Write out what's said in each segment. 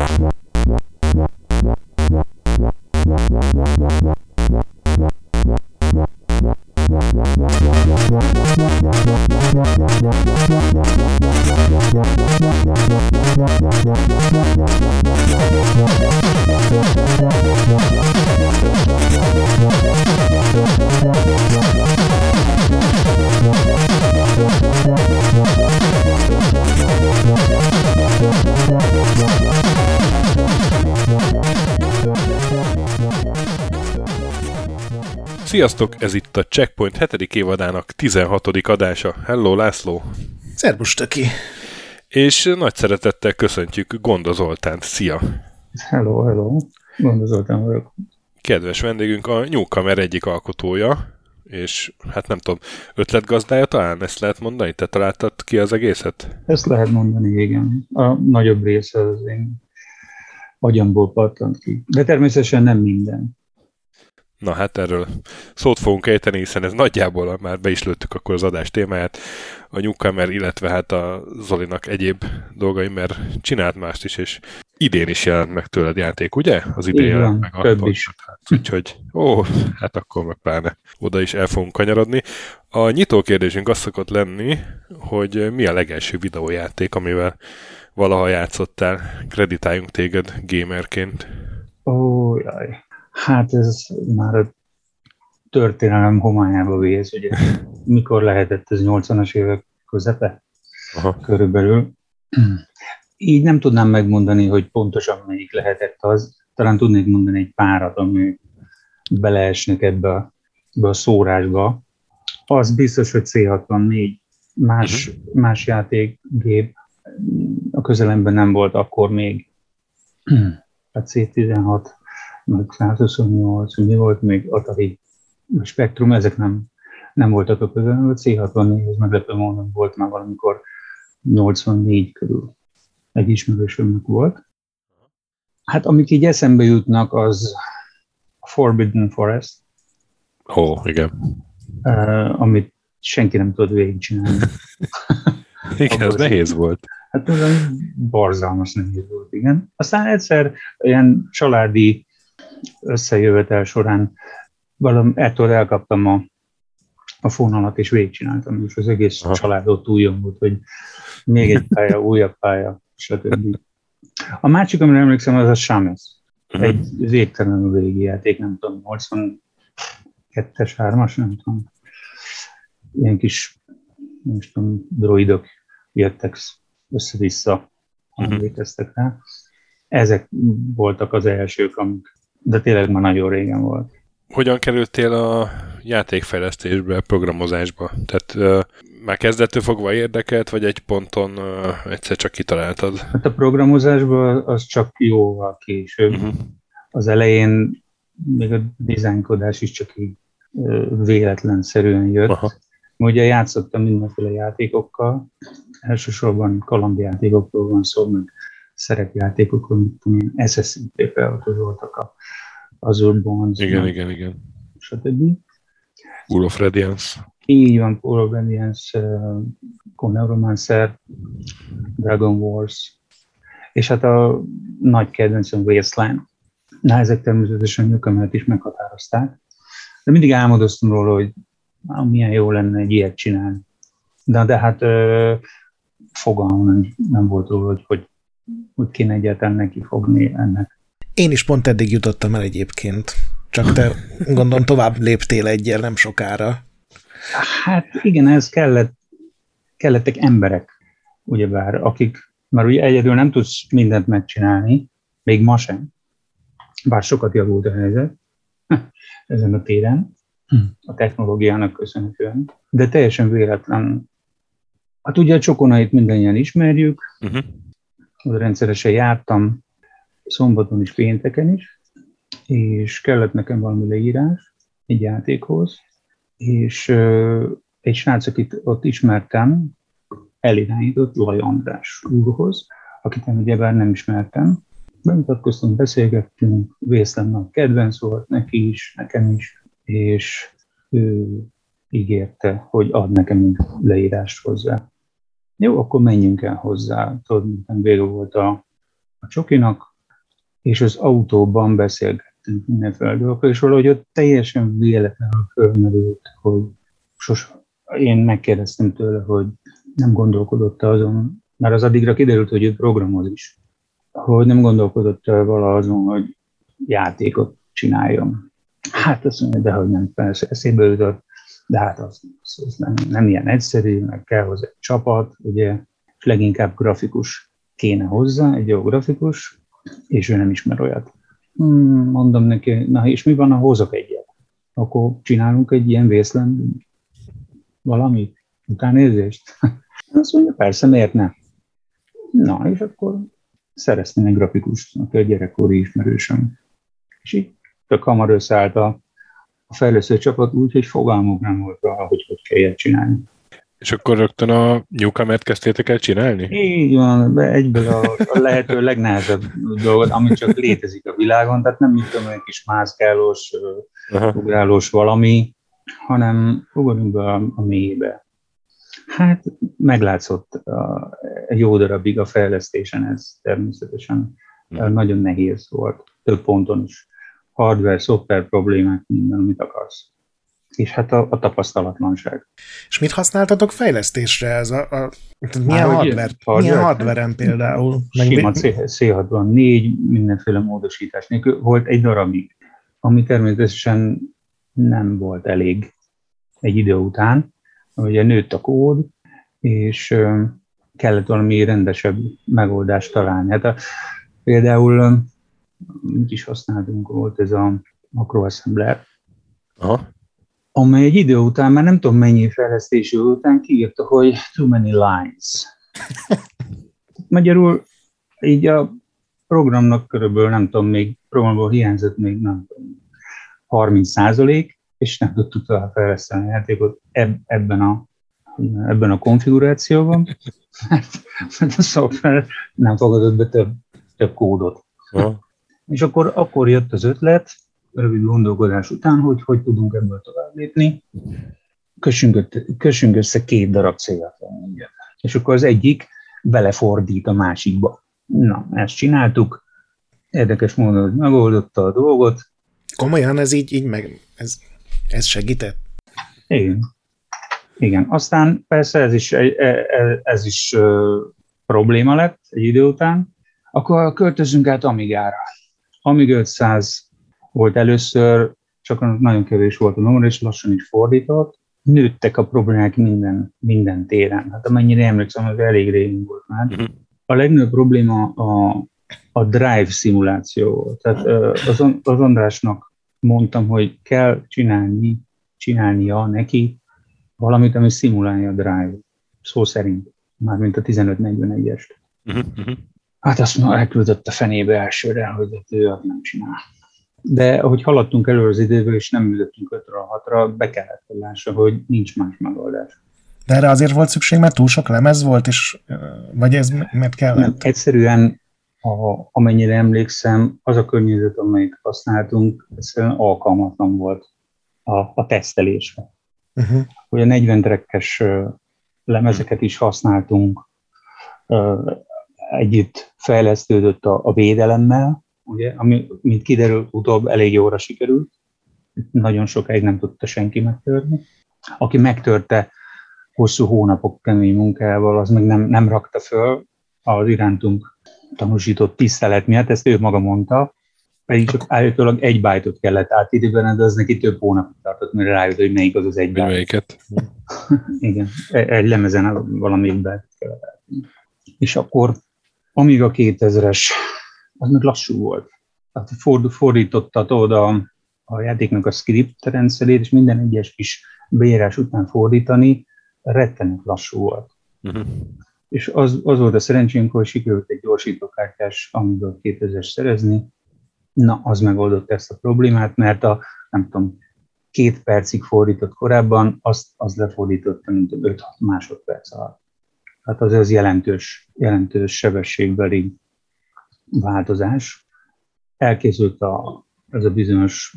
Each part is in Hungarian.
What? Sziasztok, ez itt a Checkpoint 7. évadának 16. adása. Hello, László! Szerbus, Töki! És nagy szeretettel köszöntjük Gonda Zoltánt. Szia! Hello, hello! Gonda Zoltán vagyok. Kedves vendégünk a Newcomer egyik alkotója, és hát nem tudom, ötletgazdája talán ezt lehet mondani? Te találtad ki az egészet? Ezt lehet mondani, igen. A nagyobb része az én agyamból pattant ki. De természetesen nem minden. Na hát erről szót fogunk ejteni, hiszen ez nagyjából már be is lőttük akkor az adás témáját. A Newcomer, illetve hát a Zolinak egyéb dolgai, mert csinált mást is, és idén is jelent meg tőled játék, ugye? Az idén Igen, jelent meg több is. Hát, úgyhogy, ó, hát akkor meg pláne oda is el fogunk kanyarodni. A nyitó kérdésünk az szokott lenni, hogy mi a legelső videójáték, amivel valaha játszottál. Kreditáljunk téged gamerként. Ó, jaj. Hát ez már a történelem homályába vész, ugye. Mikor lehetett ez 80-as évek közepe? Aha. Körülbelül. Így nem tudnám megmondani, hogy pontosan melyik lehetett az. Talán tudnék mondani egy párat, ami beleesnek ebbe a, ebbe a szórásba. Az biztos, hogy C64 más, uh-huh. más játékgép a közelemben nem volt akkor még. A C16 meg 128, mi volt még Atari Spektrum, ezek nem, nem voltak a közelben, a C64, ez meglepő módon volt már valamikor 84 körül. Egy ismerősömnek volt. Hát amik így eszembe jutnak, az Forbidden Forest, Ó, igen. uh, amit senki nem tudott végigcsinálni. Igen, ez nehéz volt. Hát olyan barzalmas nehéz volt, igen. Aztán egyszer ilyen családi összejövetel során valami, ettől elkaptam a, a fonalat, és végigcsináltam, és az egész Aha. Családot újon volt, hogy még egy pálya, újabb pálya, stb. A másik, amire emlékszem, az a Shames. Mhm. Egy végtelenül régi játék, nem tudom, 82-es, 3-as, nem tudom. Ilyen kis, nem is tudom, droidok jöttek össze-vissza, Mhm. emlékeztek rá. Ezek voltak az elsők, amik, de tényleg már nagyon régen volt. Hogyan kerültél a játékfejlesztésbe, programozásba? Tehát uh, már kezdettől fogva érdekelt, vagy egy ponton uh, egyszer csak kitaláltad? Hát a programozásban az csak jóval később. Uh-huh. Az elején még a dizájnkodás is csak így ö, véletlenszerűen jött. Aha. Ugye játszottam mindenféle játékokkal, elsősorban kalandjátékokról van szó, meg szerepjátékokról, mint tudom én, felhozoltak a Azure Bonds, Igen, igen, igen. stb. Pool of Radiance. Így van, Paul Obedience, uh, Neuromancer, Dragon Wars, és hát a nagy kedvencem Wasteland. Na, ezek természetesen nőkömet is meghatározták. De mindig álmodoztam róla, hogy á, milyen jó lenne egy ilyet csinálni. De, de hát ö, fogalmam nem, nem volt róla, hogy, hogy, hogy kéne egyáltalán neki fogni ennek. Én is pont eddig jutottam el egyébként. Csak te gondolom tovább léptél egyel nem sokára. Hát igen, ez kellett, kellettek emberek, ugyebár, akik, mert ugye egyedül nem tudsz mindent megcsinálni, még ma sem, bár sokat javult a helyzet ezen a téren, a technológiának köszönhetően, de teljesen véletlen. Hát ugye a csokonait mindannyian ismerjük, Uh-huh. Rendszeresen jártam, szombaton is, pénteken is, és kellett nekem valami leírás egy játékhoz, és egy srác, akit ott ismertem, elirányított Laj András úrhoz, akit én ugyebár nem ismertem. Bemutatkoztunk, beszélgettünk, Vészlen nagy kedvenc volt neki is, nekem is, és ő ígérte, hogy ad nekem egy leírást hozzá. Jó, akkor menjünk el hozzá. Tudod, miután vége volt a, a csokinak, és az autóban beszélgettünk mindenféle dolgokról, és valahogy ott teljesen véletlenül fölmerült, hogy sos, én megkérdeztem tőle, hogy nem gondolkodott azon, mert az addigra kiderült, hogy ő programoz is, hogy nem gondolkodott vala azon, hogy játékot csináljon. Hát azt mondja, de hogy nem, persze eszébe jutott, de hát az, az, nem, nem ilyen egyszerű, meg kell hozzá egy csapat, ugye, és leginkább grafikus kéne hozzá, egy jó grafikus, és ő nem ismer olyat. Hmm, mondom neki, na és mi van, ha hozok egyet? Akkor csinálunk egy ilyen vészlen valamit, utánérzést? Azt mondja, persze, miért ne? Na, és akkor szereztem egy grafikust, aki a gyerekkori ismerősöm. És így tök hamar összeállt a, a fejlesztő csapat úgy, hogy fogalmuk nem volt rá, hogy hogy kell ilyet csinálni. És akkor rögtön a Newcomer-t kezdtétek el csinálni? Így van, egyből a, a lehető legnehezebb dolgot, ami csak létezik a világon, tehát nem mit tudom, egy kis mászkálós, ugrálós valami, hanem ugorjunk be a, a mélybe. Hát meglátszott a, jó darabig a fejlesztésen, ez természetesen mm. nagyon nehéz volt, több ponton is. Hardware, szoftver problémák, minden, amit akarsz. És hát a, a tapasztalatlanság. És mit használtatok fejlesztésre? Ez a, a, milyen Már, hardware, hardware? Milyen hardware például? Sima C64, négy mindenféle módosítás nélkül. Volt egy darabig, ami természetesen nem volt elég egy idő után, ugye nőtt a kód, és kellett valami rendesebb megoldást találni. Hát a, például mit is használtunk, volt ez a macroassembler, Aha. amely egy idő után, már nem tudom mennyi fejlesztési után kiírta, hogy too many lines. Magyarul így a programnak körülbelül, nem tudom, még programból hiányzott még, nem tudom, 30 százalék, és nem tudtuk tovább fejleszteni a játékot ebben a, ebben a konfigurációban, mert, mert a szoftver nem fogadott be több, több kódot. Ja. És akkor, akkor jött az ötlet, rövid gondolkodás után, hogy hogy tudunk ebből tovább lépni. Kössünk, kössünk össze két darab célt. És akkor az egyik belefordít a másikba. Na, ezt csináltuk, érdekes módon, hogy megoldotta a dolgot. Komolyan ez így, így meg, ez ez segített? Igen. Igen. Aztán persze ez is, e, e, ez is probléma lett egy idő után. Akkor költözünk át Amigára. Amig 500 volt először, csak nagyon kevés volt a numero, és lassan is fordított. Nőttek a problémák minden, minden téren. Hát amennyire emlékszem, ez elég régen volt már. Uh-huh. A legnagyobb probléma a, a drive szimuláció. Tehát az, az Andrásnak mondtam, hogy kell csinálni, csinálnia neki valamit, ami szimulálja a drive, szó szerint, mármint a 1541-est. Uh-huh, uh-huh. Hát azt mondja, elküldött a fenébe elsőre, hogy hát ő nem csinál. De ahogy haladtunk elő az időből, és nem működtünk 5 6-ra, be kellett lássa, hogy nincs más megoldás. De erre azért volt szükség, mert túl sok lemez volt, és vagy ez mert kellett? Nem, egyszerűen a, amennyire emlékszem, az a környezet, amelyet használtunk, egyszerűen alkalmatlan volt a, a tesztelésre. Uh-huh. Ugye 40 trekkes lemezeket is használtunk, együtt fejlesztődött a, a védelemmel, ugye, ami, mint kiderül, utóbb elég jóra sikerült. Nagyon sokáig nem tudta senki megtörni. Aki megtörte hosszú hónapok kemény munkával, az meg nem, nem rakta föl az irántunk tanúsított tisztelet miatt, ezt ő maga mondta, pedig csak állítólag egy bájtot kellett átidőben, de az neki több hónapot tartott, mire rájött, hogy melyik az az egy bájt. Melyiket? Igen, egy lemezen valamelyik bájtot kellett átidni. És akkor, amíg a 2000-es, az meg lassú volt. Tehát ford, fordította oda a játéknak a script rendszerét, és minden egyes kis beírás után fordítani, rettenek lassú volt. Uh-huh és az, az volt a szerencsénk, hogy sikerült egy gyorsítókártyás amiből 2000 szerezni, na, az megoldott ezt a problémát, mert a, nem tudom, két percig fordított korábban, azt, az lefordította, mint 5-6 másodperc alatt. Tehát az, az jelentős, jelentős sebességbeli változás. Elkészült a, ez a bizonyos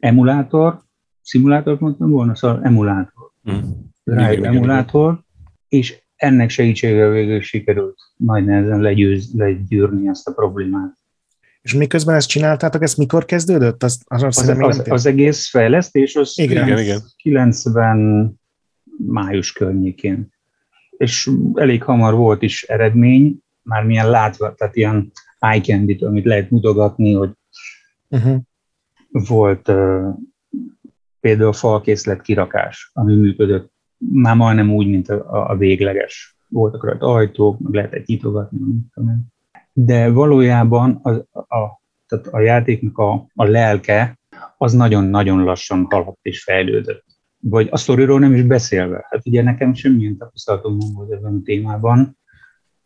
emulátor, szimulátor mondtam volna, szóval emulátor. Mm. Drive emulátor, és ennek segítségével végül sikerült nagy nehezen legyőz, legyűrni ezt a problémát. És miközben ezt csináltátok, ez mikor kezdődött? Az, az, az, az, az egész fejlesztés az igen. 90, igen. 90 május környékén. És elég hamar volt is eredmény, már milyen látva, tehát ilyen eye candy amit lehet mutogatni, hogy uh-huh. volt uh, például a falkészlet kirakás, ami működött már majdnem úgy, mint a, a végleges. Voltak rajta ajtók, meg lehetett nyitogatni, de valójában az, a, tehát a játéknak a, a lelke az nagyon-nagyon lassan haladt és fejlődött. Vagy a sztoriról nem is beszélve. Hát ugye nekem semmilyen tapasztalatom nem volt ebben a témában,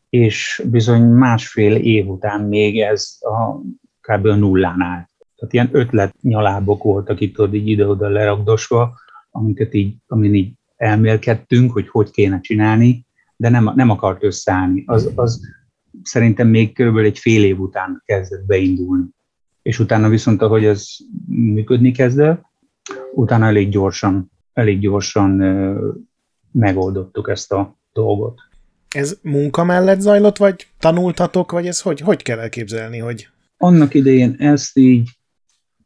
és bizony másfél év után még ez a, kb. a nullán állt. Tehát ilyen ötlet nyalábok voltak itt ott így ide-oda lerakdosva, amiket így, amin így elmélkedtünk, hogy hogy kéne csinálni, de nem, nem akart összeállni. Az, az szerintem még körülbelül egy fél év után kezdett beindulni. És utána viszont, ahogy ez működni kezdett, utána elég gyorsan, elég gyorsan megoldottuk ezt a dolgot. Ez munka mellett zajlott, vagy tanultatok, vagy ez hogy, hogy kell elképzelni, hogy... Annak idején ezt így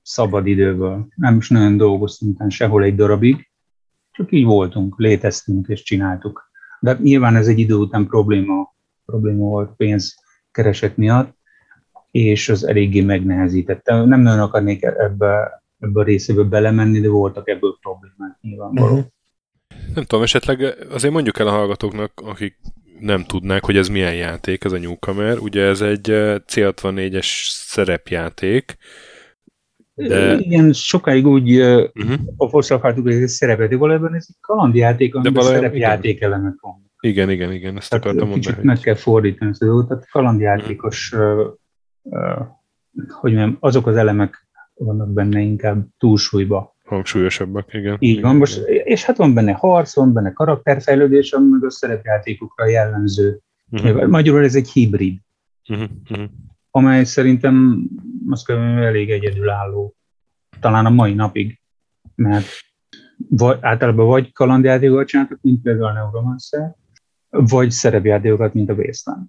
szabad időből. Nem is nagyon dolgoztunk sehol egy darabig, csak így voltunk, léteztünk és csináltuk. De nyilván ez egy idő után probléma, probléma volt pénzkereset miatt, és az eléggé megnehezítette. Nem nagyon akarnék ebbe, ebbe a részébe belemenni, de voltak ebből nyilvánvaló. Uh-huh. Nem tudom, esetleg azért mondjuk el a hallgatóknak, akik nem tudnák, hogy ez milyen játék, ez a Newcomer. Ugye ez egy eh, C64-es szerepjáték, de... Igen, sokáig úgy uh-huh. a fosztalkáltuk, hogy ez szerepet, de valójában ez egy kalandjáték, amiben szerepjáték elemek van. Igen, igen, igen, ezt tehát akartam kicsit mondani. meg kell fordítani ezt a dolgot, tehát kalandjátékos, uh-huh. uh, hogy mondjam, azok az elemek vannak benne inkább túlsúlyba. Hangsúlyosabbak, igen. Így van, most, és hát van benne harc, van benne karakterfejlődés, ami meg a szerepjátékokra jellemző. Uh-huh. Magyarul ez egy hibrid. Uh-huh. Uh-huh amely szerintem azt kell, elég egyedülálló. Talán a mai napig, mert vagy, általában vagy kalandjátékokat csináltak, mint például a Neuromancer, vagy szerepjátékokat, mint a Wasteland.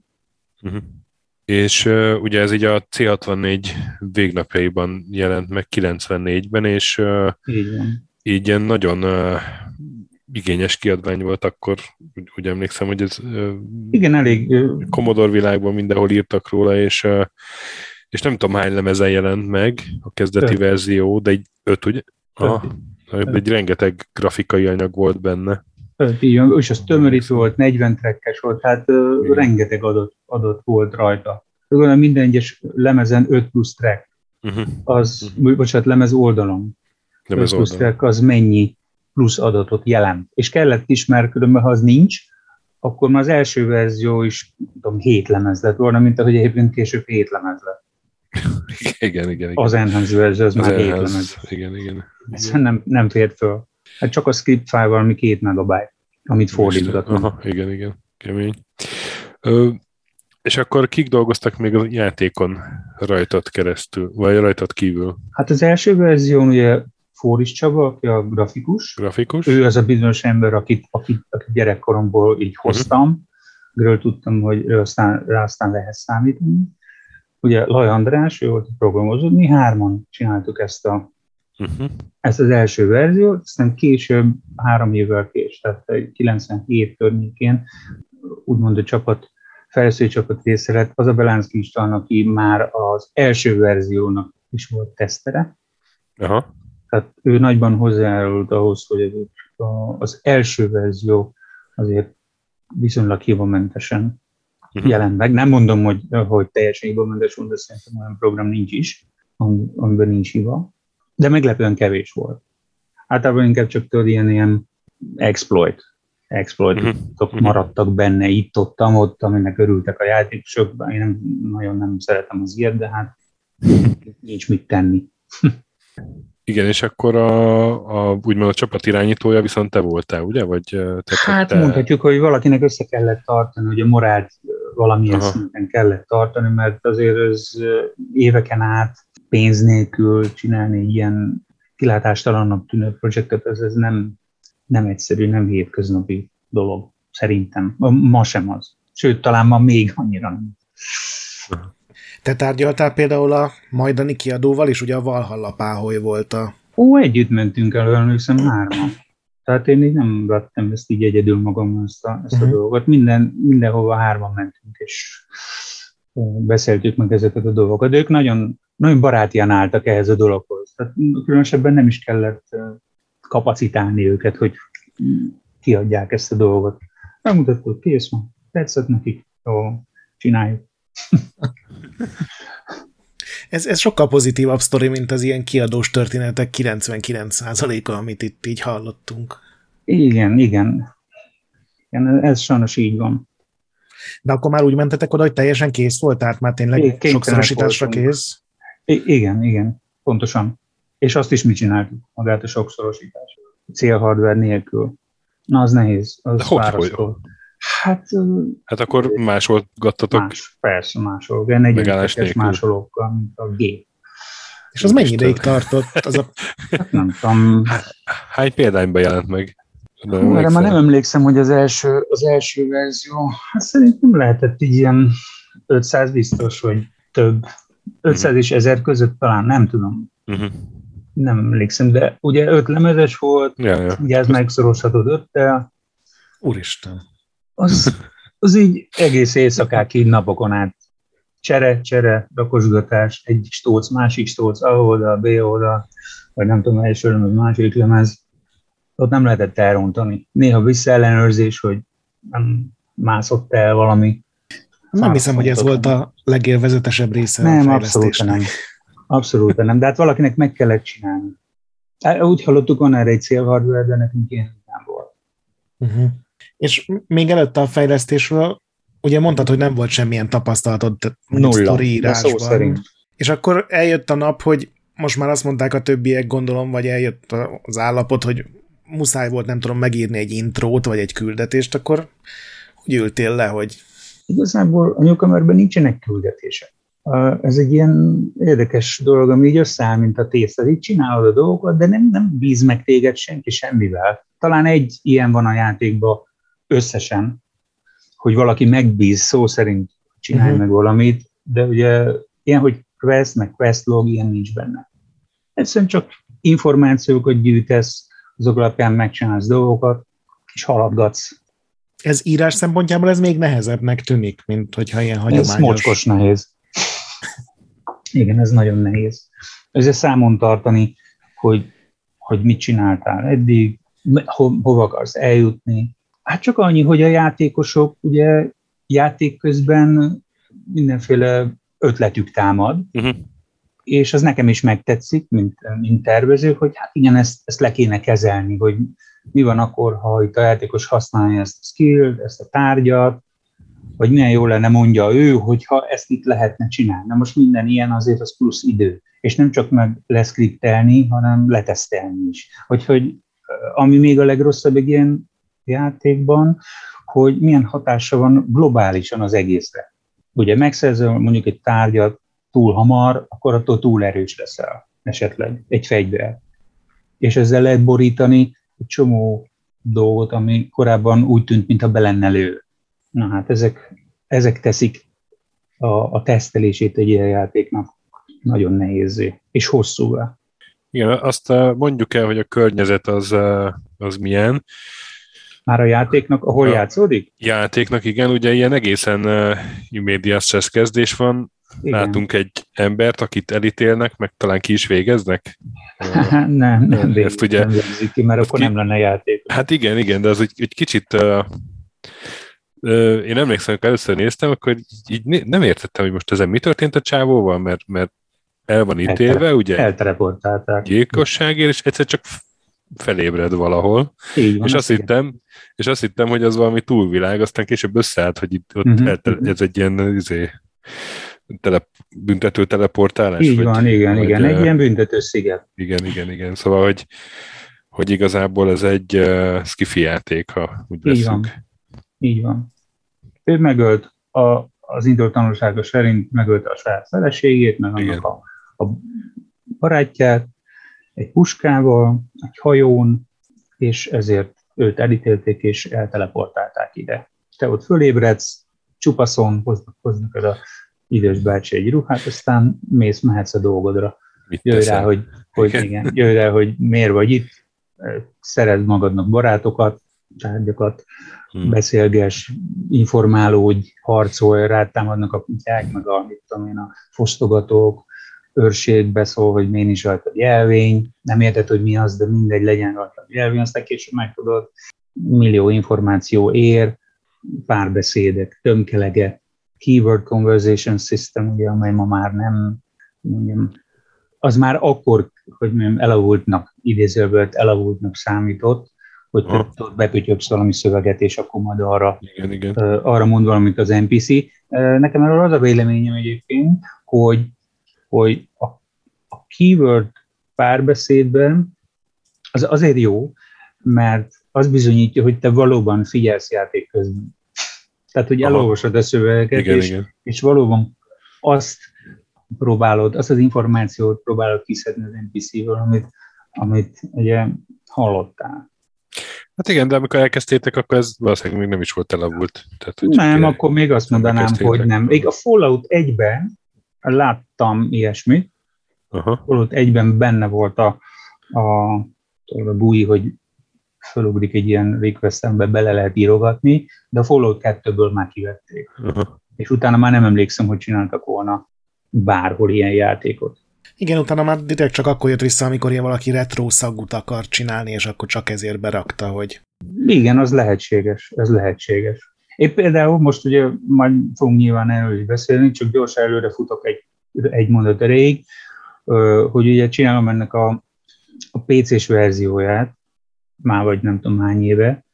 Uh-huh. És uh, ugye ez így a C64 végnapjaiban jelent meg 94-ben, és uh, így, ilyen nagyon uh, igényes kiadvány volt akkor, úgy, úgy emlékszem, hogy ez igen, elég Commodore világban mindenhol írtak róla, és, és nem tudom hány lemezen jelent meg a kezdeti öt. verzió, de egy öt, ugye? Aha, öt. egy rengeteg grafikai anyag volt benne. Így van, és az tömörítő volt, 40 trekkes volt, hát igen. rengeteg adott, adott volt rajta. Gondolom minden egyes lemezen 5 plusz track. Uh-huh. Az, uh-huh. bocsánat, lemez oldalon. Lemez 5 plusz oldalon. track az mennyi plusz adatot jelent. És kellett is, mert ha az nincs, akkor már az első verzió is, tudom, hét lemez lett volna, mint ahogy egyébként később hét lemez lett. igen, igen, igen. Az enhance verzió, az, az már hét lemez. Igen, igen. Ez nem, nem fért föl. Hát csak a script file valami két megabyte, amit fordítottak. Aha, igen, igen. Kemény. Ö, és akkor kik dolgoztak még a játékon rajtad keresztül, vagy rajtad kívül? Hát az első verzión ugye Fóris Csaba, aki a grafikus. Grafikus. Ő az a bizonyos ember, akit, akit, akit gyerekkoromból így mhm. hoztam, uh-huh. Ről tudtam, hogy rá aztán, rá aztán lehet számítani. Ugye Laj András, ő volt a programozó, mi hárman csináltuk ezt, a, uh-huh. ezt az első verziót, aztán később, három évvel kés, tehát 97 környékén, úgymond a csapat, fejlesztői csapat része lett, az a Belánszki István, aki már az első verziónak is volt tesztere. Aha. Tehát ő nagyban hozzájárult ahhoz, hogy az első verzió azért viszonylag hibamentesen uh-huh. jelent meg. Nem mondom, hogy, hogy teljesen hibamentes volt, de szerintem olyan program nincs is, amiben nincs hiba, de meglepően kevés volt. Általában inkább csak tudod, ilyen, ilyen exploit, exploit uh-huh. maradtak benne itt-ott, ott, aminek örültek a játékosok. Én nem, nagyon nem szeretem az ilyet, de hát nincs mit tenni. Igen, és akkor a, a úgymond a csapat irányítója viszont te voltál, ugye? Vagy, te, hát te... mondhatjuk, hogy valakinek össze kellett tartani, hogy a morált valamilyen Aha. szinten kellett tartani, mert azért ez éveken át pénz nélkül csinálni ilyen kilátástalannak tűnő projektet, ez, ez nem, nem egyszerű, nem hétköznapi dolog, szerintem. Ma sem az. Sőt, talán ma még annyira nem. Te tárgyaltál például a majdani kiadóval, és ugye a Valhalla Páholy volt a... Ó, együtt mentünk el, emlékszem, hárman. Tehát én így nem vettem ezt így egyedül magam ezt a, ezt a uh-huh. dolgot. Minden, mindenhova hárman mentünk, és beszéltük meg ezeket a dolgokat. De ők nagyon, nagyon barátian álltak ehhez a dologhoz. Tehát különösebben nem is kellett kapacitálni őket, hogy kiadják ezt a dolgot. Megmutattuk, kész van, tetszett nekik, jó, csináljuk. ez, ez sokkal pozitívabb sztori, mint az ilyen kiadós történetek 99%-a, amit itt így hallottunk. Igen, igen. igen ez sajnos így van. De akkor már úgy mentetek oda, hogy teljesen kész volt, tehát már tényleg sokszorosításra kész? I- igen, igen, pontosan. És azt is mi csináltuk, magát a sokszorosítás. Célhardware nélkül. Na, az nehéz. Az De hogy, hogy, Hát, hát akkor másolgattatok? Más, persze, másolok. Ilyen egyébként másolókkal, mint a gép. És az mennyi ideig tartott? Az a... Hát nem tudom. Hány példányban jelent meg? Hú, erre már nem emlékszem, hogy az első, az első verzió, hát szerintem lehetett így ilyen 500 biztos, vagy több. 500 uh-huh. és 1000 között talán, nem tudom. Uh-huh. Nem emlékszem, de ugye öt lemezes volt, ja, ja. ugye ez megszorozhatod öttel. Úristen az, az így egész éjszakák így napokon át csere, csere, rakosgatás, egy stóc, másik stóc, A oldal, B oldal, vagy nem tudom, első lemez, másik lemez, ott nem lehetett elrontani. Néha visszaellenőrzés, hogy nem mászott el valami. Nem hiszem, hogy ez volt a legélvezetesebb része nem, a abszolút nem. Abszolút nem, de hát valakinek meg kellett csinálni. Úgy hallottuk, van erre egy célhardware, de nekünk ilyen nem volt. Uh-huh. És még előtte a fejlesztésről, ugye mondtad, hogy nem volt semmilyen tapasztalatod Nulla, de szó szerint. És akkor eljött a nap, hogy most már azt mondták a többiek, gondolom, vagy eljött az állapot, hogy muszáj volt, nem tudom, megírni egy intrót, vagy egy küldetést, akkor hogy ültél le, hogy... Igazából a newcomerben nincsenek küldetések. Ez egy ilyen érdekes dolog, ami így összeáll, mint a tészta. Így csinálod a dolgokat, de nem, nem bíz meg téged senki semmivel. Talán egy ilyen van a játékban, összesen, hogy valaki megbíz szó szerint csinálj uh-huh. meg valamit, de ugye ilyen, hogy quest, meg quest log, ilyen nincs benne. Egyszerűen csak információkat gyűjtesz, azok alapján megcsinálsz dolgokat, és haladgatsz. Ez írás szempontjából ez még nehezebbnek tűnik, mint hogyha ilyen hagyományos... Ez mocskos nehéz. Igen, ez nagyon nehéz. Ezzel számon tartani, hogy, hogy mit csináltál eddig, ho, hova akarsz eljutni, Hát csak annyi, hogy a játékosok ugye játék közben mindenféle ötletük támad, uh-huh. És az nekem is megtetszik, mint, mint tervező, hogy hát igen, ezt, ezt le kéne kezelni, hogy mi van akkor, ha itt a játékos használja ezt a skill ezt a tárgyat, vagy milyen jó lenne mondja ő, hogyha ezt itt lehetne csinálni. Na most minden ilyen azért az plusz idő. És nem csak meg leszkriptelni, hanem letesztelni is. Hogy, ami még a legrosszabb egy ilyen játékban, hogy milyen hatása van globálisan az egészre. Ugye megszerzel mondjuk egy tárgyat túl hamar, akkor attól túl erős leszel esetleg egy fegyver. És ezzel lehet borítani egy csomó dolgot, ami korábban úgy tűnt, mintha be lenne lő. Na hát ezek, ezek teszik a, a tesztelését egy ilyen játéknak nagyon nehézé, és hosszúvá. Igen, azt eh, mondjuk el, hogy a környezet az, eh, az milyen. Már a játéknak, ahol a játszódik? Játéknak, igen, ugye ilyen egészen uh, immédiás kezdés van. Igen. Látunk egy embert, akit elítélnek, meg talán ki is végeznek. nem, nem, ezt ugye, nem ki, mert akkor ki, nem lenne játék. Hát igen, igen, de az egy, egy kicsit uh, uh, én emlékszem, hogy először néztem, akkor így, nem értettem, hogy most ezen mi történt a csávóval, mert, mert el van ítélve, Eltere, ugye? Eltereportálták. Gyilkosságért, és egyszer csak felébred valahol, Így van, és, azt hittem, és azt hittem, hogy az valami túlvilág, aztán később összeállt, hogy itt ott uh-huh. ez egy ilyen izé, tele, büntető teleportálás. Így vagy, van, igen, vagy, igen, egy ilyen büntető sziget. Igen, igen, igen, szóval, hogy, hogy igazából ez egy uh, skifi játék, ha úgy Így van. Így van. Ő megölt a, az indult tanulsága szerint megölte a saját feleségét, meg annak a, a barátját, egy puskával, egy hajón, és ezért őt elítélték, és elteleportálták ide. Te ott fölébredsz, csupaszon hoznak, hoznak a idős bácsi egy ruhát, aztán mész, mehetsz a dolgodra. Mit jöjj rá, hogy, hogy igen, jöjj rá, hogy miért vagy itt, szered magadnak barátokat, tárgyakat, hmm. beszélges, informálódj, harcolj, rátámadnak a kutyák, meg a, mit tudom én, a fosztogatók, őrség beszól, hogy miért is rajta jelvény, nem érted, hogy mi az, de mindegy, legyen rajta jelvény, aztán később megtudod, millió információ ér, párbeszédek, tömkelege, keyword conversation system, ugye, amely ma már nem, mondjam, az már akkor, hogy mondjam, elavultnak, idézőből elavultnak számított, hogy te bepütyöksz valami szöveget, és akkor majd arra, igen, igen. arra mond valamit az NPC. Nekem erről az a véleményem egyébként, hogy, hogy a, a keyword párbeszédben az azért jó, mert az bizonyítja, hogy te valóban figyelsz játék közben. Tehát, hogy elolvasod a szövegeket, igen, és, igen. és valóban azt próbálod, azt az információt próbálod kiszedni az NPC-ből, amit, amit ugye hallottál. Hát igen, de amikor elkezdtétek, akkor ez valószínűleg még nem is volt elavult. Tehát, hogy nem, akkor még azt mondanám, hogy nem. Még a Fallout 1-ben láttam ilyesmit. Aha. Fallout 1-ben benne volt a, a, a búj, hogy fölugrik egy ilyen request bele lehet írogatni, de a Fallout 2-ből már kivették. Aha. És utána már nem emlékszem, hogy csináltak volna bárhol ilyen játékot. Igen, utána már direkt csak akkor jött vissza, amikor ilyen valaki retro szagut akar csinálni, és akkor csak ezért berakta, hogy... Igen, az lehetséges, ez lehetséges. Én például most ugye majd fogunk nyilván erről is beszélni, csak gyorsan előre futok egy, egy mondat erejéig, hogy ugye csinálom ennek a, a PC-s verzióját, már vagy nem tudom hány éve,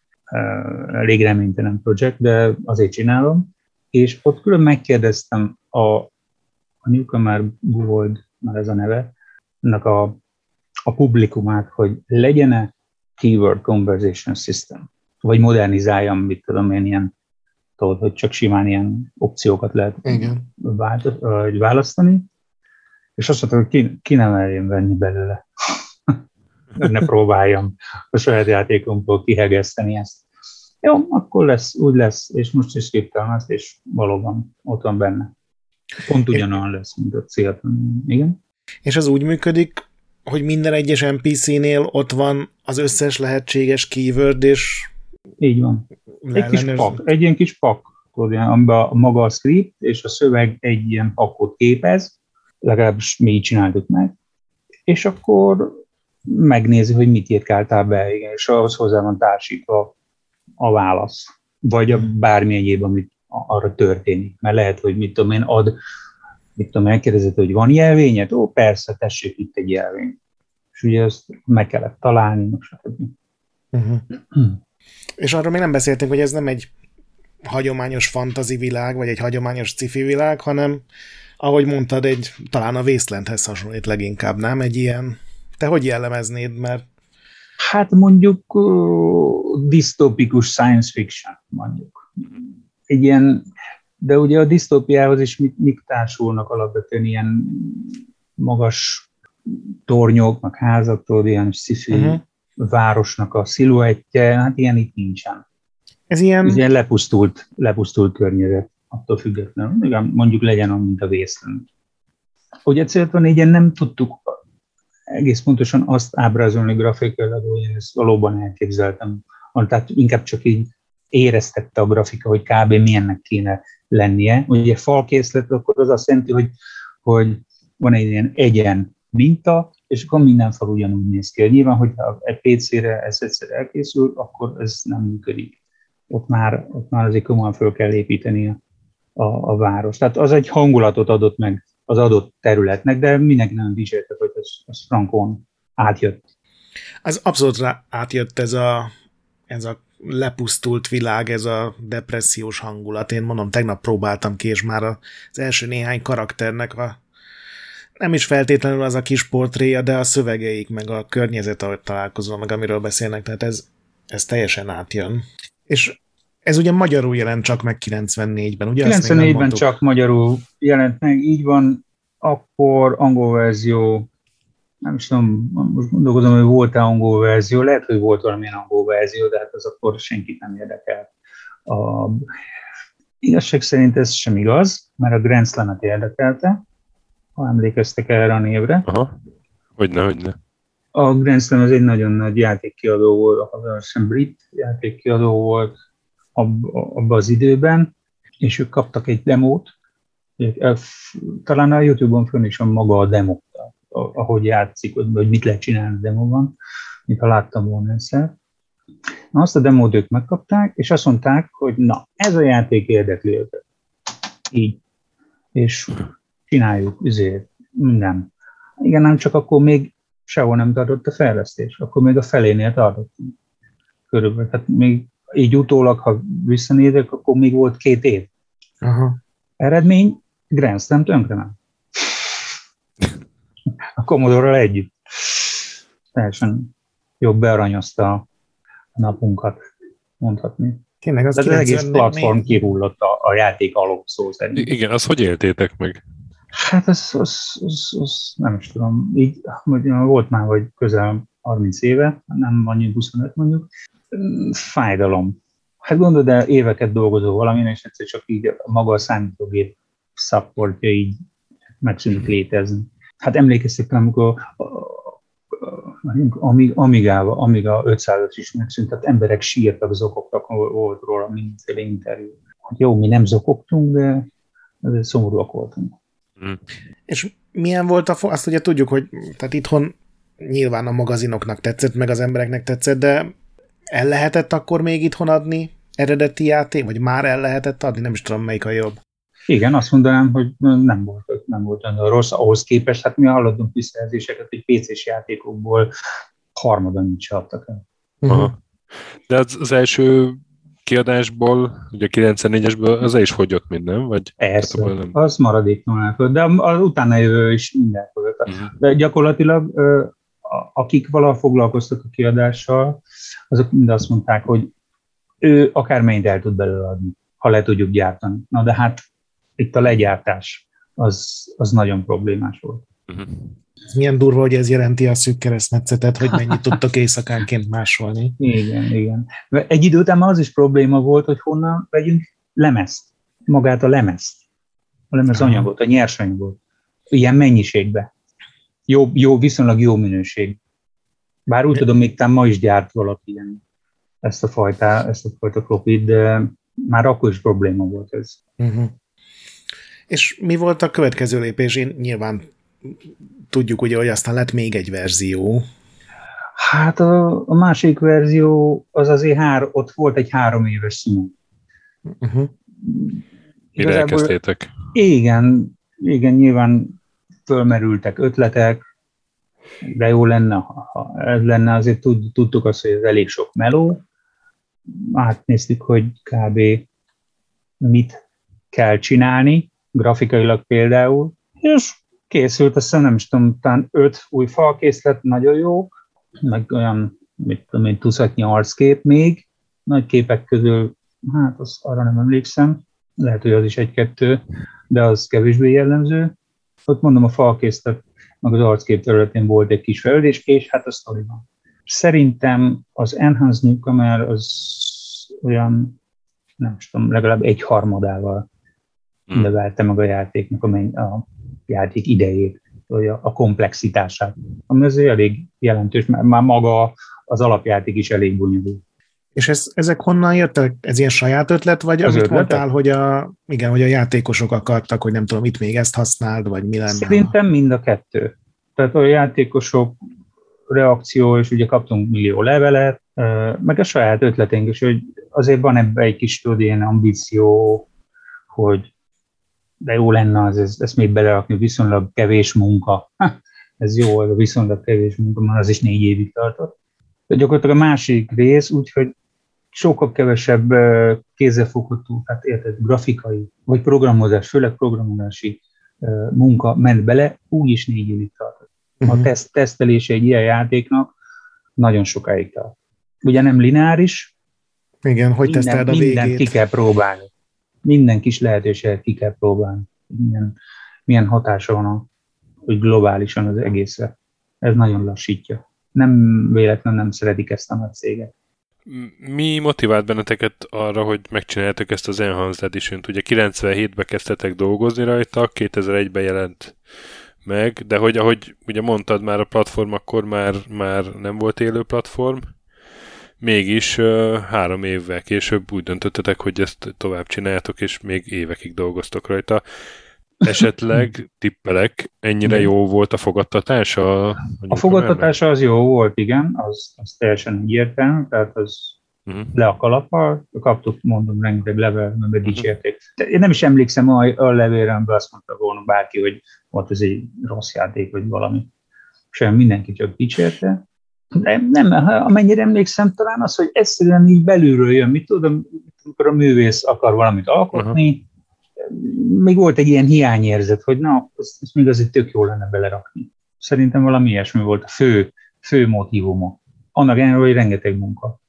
elég reménytelen projekt, de azért csinálom, és ott külön megkérdeztem a, a Newcomer Gold már ez a neve, ennek a, a publikumát, hogy legyen-e keyword conversation system, vagy modernizáljam, mit tudom én, ilyen, tudod, hogy csak simán ilyen opciókat lehet Igen. Vált, választani, és azt mondta, hogy ki, ki nem eljön venni belőle. Ne próbáljam a saját játékomból kihegeszteni ezt. Jó, akkor lesz, úgy lesz, és most is képtelem ezt, és valóban ott van benne. Pont ugyanolyan lesz, mint a cél. Igen? És az úgy működik, hogy minden egyes NPC-nél ott van az összes lehetséges keyword, és... Így van. Egy kis pak, egy ilyen kis pak, amiben a maga a script és a szöveg egy ilyen pakot képez, legalábbis mi így csináltuk meg, és akkor megnézi, hogy mit írkáltál be, igen, és ahhoz hozzá van társítva a válasz, vagy a bármi egyéb, amit arra történik. Mert lehet, hogy mit tudom én, ad, mit tudom, megkérdezett, hogy van jelvényed? Ó, persze, tessék itt egy jelvény. És ugye ezt meg kellett találni, most uh-huh. És arról még nem beszéltünk, hogy ez nem egy hagyományos fantazi világ, vagy egy hagyományos cifi világ, hanem, ahogy mondtad, egy talán a Wastelandhez hasonlít leginkább, nem? Egy ilyen, te hogy jellemeznéd, mert Hát mondjuk uh, disztópikus science fiction, mondjuk egy ilyen, de ugye a disztópiához is mik, mik társulnak alapvetően ilyen magas tornyok, meg házak, tudod, ilyen szifi uh-huh. városnak a sziluettje, hát ilyen itt nincsen. Ez ilyen... Ez ilyen lepusztult, lepusztult környezet, attól függetlenül. Igen, mondjuk legyen olyan, mint a vészlen. Hogy van, így nem tudtuk egész pontosan azt ábrázolni grafikailag, hogy ezt valóban elképzeltem. Tehát inkább csak így éreztette a grafika, hogy kb. milyennek kéne lennie. Ugye falkészlet, akkor az azt jelenti, hogy, hogy van egy ilyen egyen minta, és akkor minden fal ugyanúgy néz ki. Nyilván, hogy egy PC-re ez egyszer elkészül, akkor ez nem működik. Ott már, ott már azért komolyan föl kell építeni a, a, a város. Tehát az egy hangulatot adott meg az adott területnek, de mindenki nem viselte, hogy ez, ez frankon átjött. Az abszolút rá átjött ez a, ez a lepusztult világ, ez a depressziós hangulat. Én mondom, tegnap próbáltam ki, és már az első néhány karakternek a nem is feltétlenül az a kis portréja, de a szövegeik, meg a környezet, ahogy találkozom, meg amiről beszélnek, tehát ez, ez teljesen átjön. És ez ugye magyarul jelent csak meg 94-ben, ugye? 94-ben csak magyarul jelent meg, így van, akkor angol verzió nem is tudom, most gondolkodom, hogy volt-e angol verzió, lehet, hogy volt valamilyen angol verzió, de hát az akkor senkit nem érdekel. A, Igazság szerint ez sem igaz, mert a Grand Slam-et érdekelte, ha emlékeztek erre a névre. Aha. Hogyne, hogyne. A Grand Slam az egy nagyon nagy játékkiadó volt, a brit játékkiadó volt abban az időben, és ők kaptak egy demót, talán a Youtube-on fönn is van maga a demo, ahogy játszik, vagy mit lehet csinálni a demóban, ha láttam volna egyszer. Na, azt a demót ők megkapták, és azt mondták, hogy na, ez a játék érdekli őket. Így. És csináljuk, üzért, minden. Igen, nem csak akkor még sehol nem tartott a fejlesztés, akkor még a felénél tartottunk. Körülbelül. Hát még így utólag, ha visszanézek, akkor még volt két év. Aha. Eredmény, Grand Slam tönkre nem. A commodore együtt. Teljesen jobb bearanyozta a napunkat, mondhatni. Tényleg az, az egész platform még... kihullott a, a játék alól szó szerint. Igen, azt hogy éltétek meg? Hát az, az, az, az nem is tudom. Így, volt már, hogy közel 30 éve, nem annyi 25 mondjuk. Fájdalom. Hát gondolod, de éveket dolgozó valamin, és egyszer csak így maga a számítógép szapportja így megszűnik létezni. Hát emlékeztek, amikor amíg, Amigával, Amiga 500 is megszűnt, tehát emberek sírtak, zokogtak, volt róla mindenféle interjú. Hát jó, mi nem zokogtunk, de azért szomorúak voltunk. Mm. És milyen volt a, azt ugye tudjuk, hogy tehát itthon nyilván a magazinoknak tetszett, meg az embereknek tetszett, de el lehetett akkor még itthon adni eredeti játék, vagy már el lehetett adni, nem is tudom melyik a jobb. Igen, azt mondanám, hogy nem volt, nem volt olyan rossz ahhoz képest. Hát mi hallottunk visszajelzéseket, hogy PC-s játékokból harmadan nincs adtak el. Aha. De az, az első kiadásból, ugye a 94-esből, az is fogyott minden, vagy? Persze, nem... az maradéknál de az utána jövő is minden fogyott. Uh-huh. De gyakorlatilag akik valaha foglalkoztak a kiadással, azok mind azt mondták, hogy ő akármennyit el tud belőle adni, ha le tudjuk gyártani. Na de hát itt a legyártás az, az nagyon problémás volt. Uh-huh. Milyen durva, hogy ez jelenti a szűk keresztmetszetet, hogy mennyit tudtok éjszakánként másolni. Igen, igen. Egy idő után az is probléma volt, hogy honnan vegyünk lemezt, magát a lemezt, a lemez anyagot, a nyersanyagot, ilyen mennyiségbe. Jó, jó, viszonylag jó minőség. Bár úgy tudom, még ma is gyárt valaki ilyen, ezt a fajta, ezt a fajta klopit, de már akkor is probléma volt ez. Uh-huh. És mi volt a következő lépés? Én nyilván tudjuk ugye, hogy aztán lett még egy verzió. Hát a, a másik verzió az azért hár, ott volt egy három éves szünet. Uh-huh. Mire elkezdtétek? Igen, igen, nyilván fölmerültek ötletek, de jó lenne, ha ez lenne, azért tud, tudtuk azt, hogy ez elég sok meló. Átnéztük, hogy kb. mit kell csinálni, grafikailag például, és készült, azt nem is tudom, talán öt új falkészlet, nagyon jó, meg olyan, mit tudom én, tuszatnyi arckép még, nagy képek közül, hát az arra nem emlékszem, lehet, hogy az is egy-kettő, de az kevésbé jellemző. Ott mondom, a falkészlet, meg az arckép területén volt egy kis fejlődés, és hát a sztoriban. Szerintem az Enhanced Newcomer az olyan, nem tudom, legalább egy harmadával. Növelte meg a játéknak a, a játék idejét, vagy a, a komplexitását, ami azért elég jelentős, mert már maga az alapjáték is elég bonyolult. És ez, ezek honnan jöttek? Ez ilyen saját ötlet, vagy az amit ötletek? mondtál, hogy a, igen, hogy a játékosok akartak, hogy nem tudom, itt még ezt használd, vagy mi lenne? Szerintem mind a kettő. Tehát a játékosok reakció, és ugye kaptunk millió levelet, meg a saját ötleténk is, hogy azért van ebben egy kis tudod, ilyen ambíció, hogy de jó lenne az, ezt, ezt még belerakni, viszonylag kevés munka. Ha, ez jó, ez a viszonylag kevés munka, mert az is négy évig tartott. De gyakorlatilag a másik rész, úgyhogy sokkal kevesebb kézzelfogható, hát érted, grafikai, vagy programozás, főleg programozási munka ment bele, úgy is négy évig tartott. Uh-huh. A mhm. teszt, tesztelése egy ilyen játéknak nagyon sokáig tart. Ugye nem lineáris, igen, hogy minden, teszteled a végét. Mindent ki kell próbálni minden kis lehetőséget ki kell próbálni. Milyen, milyen hatása van, a, hogy globálisan az egészre. Ez nagyon lassítja. Nem véletlenül nem szeretik ezt a nagy céget. Mi motivált benneteket arra, hogy megcsináljátok ezt az Enhanced Edition-t? Ugye 97-ben kezdtetek dolgozni rajta, 2001-ben jelent meg, de hogy ahogy ugye mondtad már a platform, akkor már, már nem volt élő platform, mégis három évvel később úgy döntöttetek, hogy ezt tovább csináljátok, és még évekig dolgoztok rajta. Esetleg tippelek, ennyire jó volt a fogadtatása? A, a fogadtatása az jó volt, igen, az, az teljesen egyértelmű, tehát az uh-huh. le a kalappal, kaptuk, mondom, rengeteg level, meg mhm. dicsérték. Uh-huh. Én nem is emlékszem a, a levélre, amiben azt mondta volna bárki, hogy volt ez egy rossz játék, vagy valami. Sem mindenki csak dicsérte. Nem, nem, amennyire emlékszem, talán az, hogy egyszerűen így belülről jön, mit tudom, amikor a művész akar valamit alkotni, uh-huh. még volt egy ilyen hiányérzet, hogy na, ezt, ezt még azért tök jó lenne belerakni. Szerintem valami ilyesmi volt a fő, fő motivuma. Annak ellenére, hogy rengeteg munka.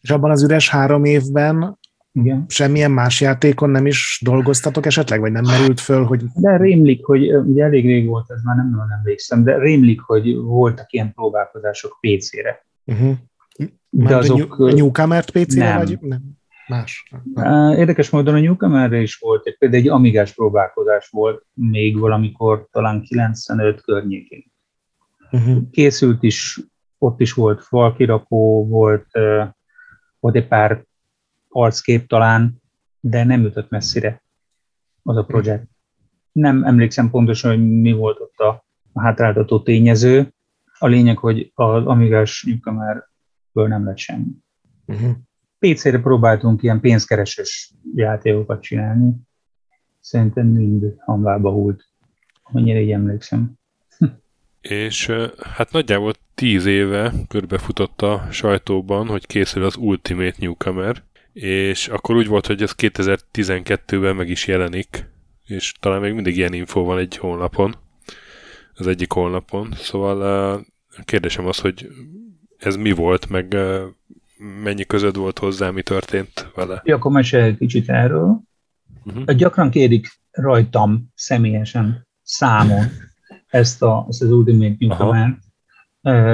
És abban az üres három évben igen. Semmilyen más játékon nem is dolgoztatok esetleg, vagy nem merült föl, hogy... De rémlik, hogy ugye elég rég volt ez, már nem nagyon emlékszem, de rémlik, hogy voltak ilyen próbálkozások PC-re. Uh-huh. De azok... A Newcomer-t PC-re, nem. vagy nem? Más. Érdekes módon a Newcomer-re is volt, egy, például egy amigás próbálkozás volt még valamikor, talán 95 környékén. Uh-huh. Készült is, ott is volt falkirakó, volt, volt egy pár arckép talán, de nem ütött messzire az a projekt. Nem emlékszem pontosan, hogy mi volt ott a hátráltató tényező. A lényeg, hogy az Amigás Newcomerből nem lett semmi. Uh-huh. PC-re próbáltunk ilyen pénzkeresős játékokat csinálni. Szerintem mind hamvába hult, amennyire így emlékszem. És hát nagyjából tíz éve körbefutott a sajtóban, hogy készül az Ultimate Newcomer, és akkor úgy volt, hogy ez 2012-ben meg is jelenik, és talán még mindig ilyen info van egy honlapon, az egyik honlapon, szóval a kérdésem az, hogy ez mi volt, meg mennyi közöd volt hozzá, mi történt vele? Ja, akkor mesélj kicsit erről. Uh-huh. Gyakran kérik rajtam személyesen számon ezt, a, ezt az Ultimate Newcomer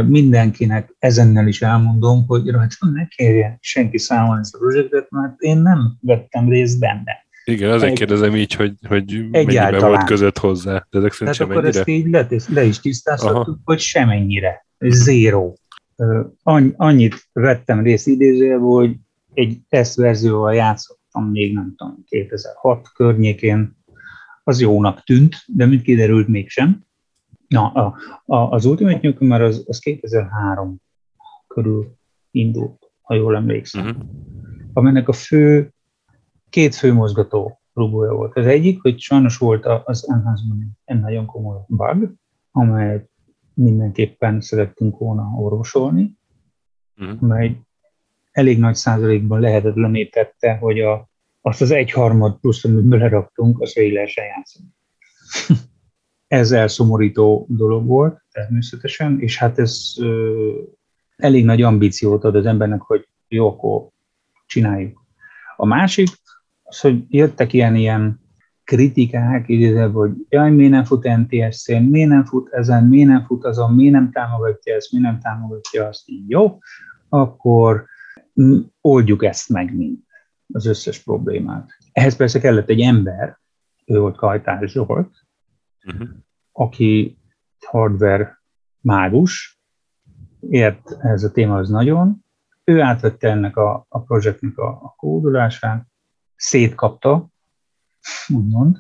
mindenkinek ezennel is elmondom, hogy rajtam ne kérjen senki számon ezt a projektet, mert én nem vettem részt benne. Igen, azért Egy, kérdezem így, hogy, hogy mennyiben volt között hozzá. De ezek Tehát akkor ennyire? ezt így le, le is tisztáztattuk, hogy semennyire. Zéro. Annyit vettem részt idézőjelben, hogy egy tesztverzióval játszottam még nem tudom, 2006 környékén, az jónak tűnt, de mint kiderült mégsem. Na, a, a, az Ultimate Newcomer az, az 2003 körül indult, ha jól emlékszem. Uh-huh. Aminek a fő, két fő mozgató rugója volt. Az egyik, hogy sajnos volt az enhancement egy nagyon komoly bug, amelyet mindenképpen szerettünk volna orvosolni, uh-huh. amely elég nagy százalékban lehetetlené tette, hogy a, azt az egyharmad plusz, amit beleraktunk, azt végig lehessen játszani. Ez elszomorító dolog volt természetesen, és hát ez elég nagy ambíciót ad az embernek, hogy jó, akkor csináljuk. A másik, az, hogy jöttek ilyen, ilyen kritikák, idézve, hogy jaj, miért nem fut NTSC-n, miért nem fut ezen, miért nem fut azon, miért nem támogatja ezt, miért nem támogatja azt, így jó, akkor oldjuk ezt meg mind, az összes problémát. Ehhez persze kellett egy ember, ő volt Kajtás Zsolt, uh-huh. aki hardware mágus, ért ez a téma az nagyon, ő átvette ennek a, a projektnek a, a kódolását, szétkapta, úgymond,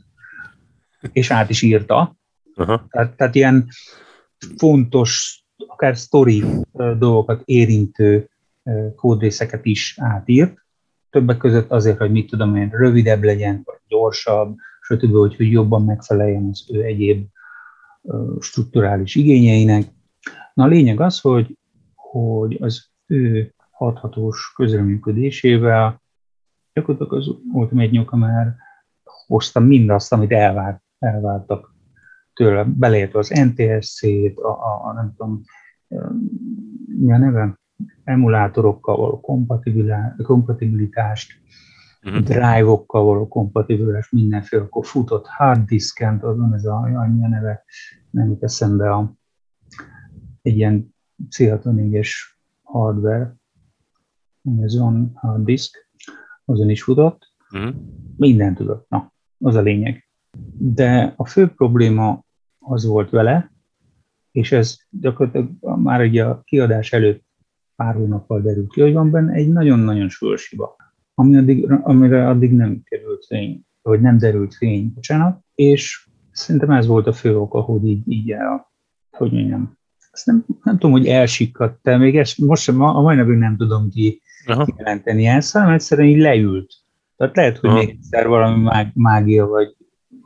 és át is írta. Uh-huh. Tehát, tehát ilyen fontos, akár sztori dolgokat érintő kódrészeket is átírt, többek között azért, hogy mit tudom én, rövidebb legyen, vagy gyorsabb, stb., hogy, hogy jobban megfeleljen az ő egyéb strukturális igényeinek. Na a lényeg az, hogy, hogy az ő hathatós közreműködésével gyakorlatilag az Ultimate Nyuka már hozta mindazt, amit elvárt, elvártak tőle, beleértve az NTSC-t, a, a, a nem tudom, mi a neve, emulátorokkal való kompatibilitást, uh-huh. drive-okkal való kompatibilis, mindenféle, akkor futott hard diskent, azon ez a, a neve, nem jut eszembe a, egy ilyen C64-es hardware, ez van a disk, azon is futott, Uh-huh. minden tudott, na, az a lényeg. De a fő probléma az volt vele, és ez gyakorlatilag már ugye a kiadás előtt pár hónappal derült ki, hogy van benne egy nagyon-nagyon súlyos hiba, ami addig, amire addig nem került fény, vagy nem derült fény, bocsánat, és szerintem ez volt a fő oka, hogy így, így el, hogy mondjam, ezt nem, nem tudom, hogy elsikadt, de még ezt most sem, a mai napig nem tudom ki Aha. kijelenteni ezt, hanem egyszerűen így leült. Tehát lehet, hogy Aha. még egyszer valami mág, mágia vagy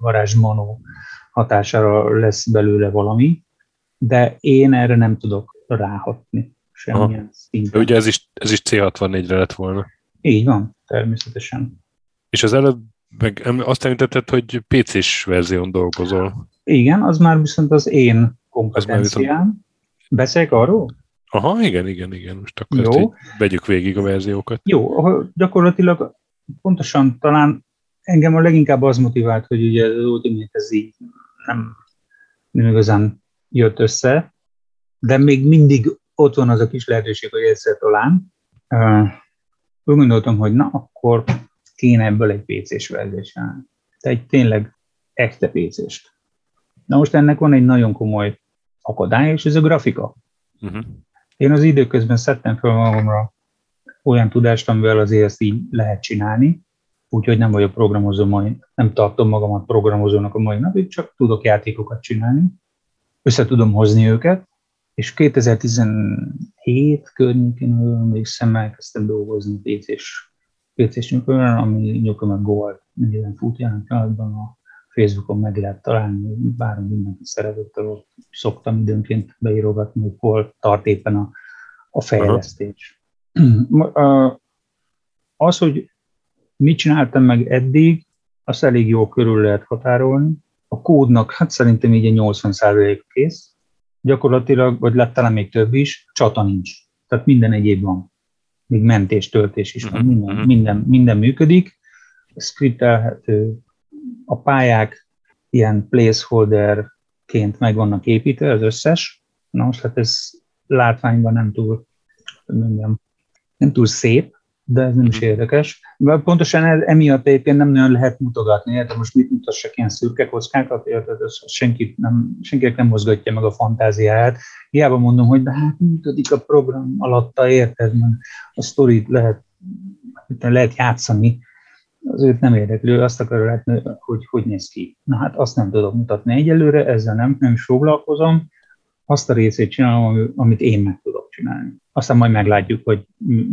varázsmanó hatására lesz belőle valami, de én erre nem tudok ráhatni semmilyen De szinten. ugye ez is, ez is C64-re lett volna. Így van, természetesen. És az előbb meg azt említetted, hogy PC-s verzión dolgozol. Igen, az már viszont az én viszont- kompetenciám. Beszélek arról? Aha, igen, igen, igen. Most akkor Jó. ezt vegyük végig a verziókat. Jó, gyakorlatilag pontosan talán engem a leginkább az motivált, hogy ugye az Ultimate ez így nem, nem igazán jött össze, de még mindig ott van az a kis lehetőség, hogy egyszer talán. Úgy gondoltam, hogy na, akkor kéne ebből egy PC-s csinálni. De egy tényleg echte PC-st. Na most ennek van egy nagyon komoly akadálya, és ez a grafika. Uh-huh. Én az időközben szedtem fel magamra olyan tudást, amivel azért ezt így lehet csinálni, úgyhogy nem vagyok programozó mai, nem tartom magamat programozónak a mai napig, csak tudok játékokat csinálni, össze tudom hozni őket, és 2017 környékén, ha emlékszem, elkezdtem dolgozni PC-s, PC-s nyugodtan, ami nyugodtan Gold néven fut jelen pillanatban a Facebookon meg lehet találni, bár mindenki szeretett, ahol szoktam időnként beírogatni, hogy hol tart éppen a, a fejlesztés. A- Az, hogy mit csináltam meg eddig, azt elég jól körül lehet határolni. A kódnak, hát szerintem így egy 80% kész. Gyakorlatilag, vagy lett talán még több is, csata nincs. Tehát minden egyéb van. Még mentés, töltés is van, Mhm, minden, mhm. minden, minden működik. Skriptelhető, a pályák ilyen placeholderként meg vannak építve, az összes. Na most hát ez látványban nem túl, mondjam, nem túl szép, de ez nem is érdekes. Mert pontosan ez, emiatt egyébként nem nagyon lehet mutogatni, érted? most mit mutassak ilyen szürke kockákat, érted? Ez senkit nem, senkinek nem mozgatja meg a fantáziáját. Hiába mondom, hogy de hát működik a program alatta, érted? Mert a sztorit lehet, lehet játszani, az őt nem érdeklő, azt akar látni, hogy hogy néz ki. Na hát azt nem tudok mutatni egyelőre, ezzel nem, nem is foglalkozom, azt a részét csinálom, ami- amit én meg tudok csinálni. Aztán majd meglátjuk, hogy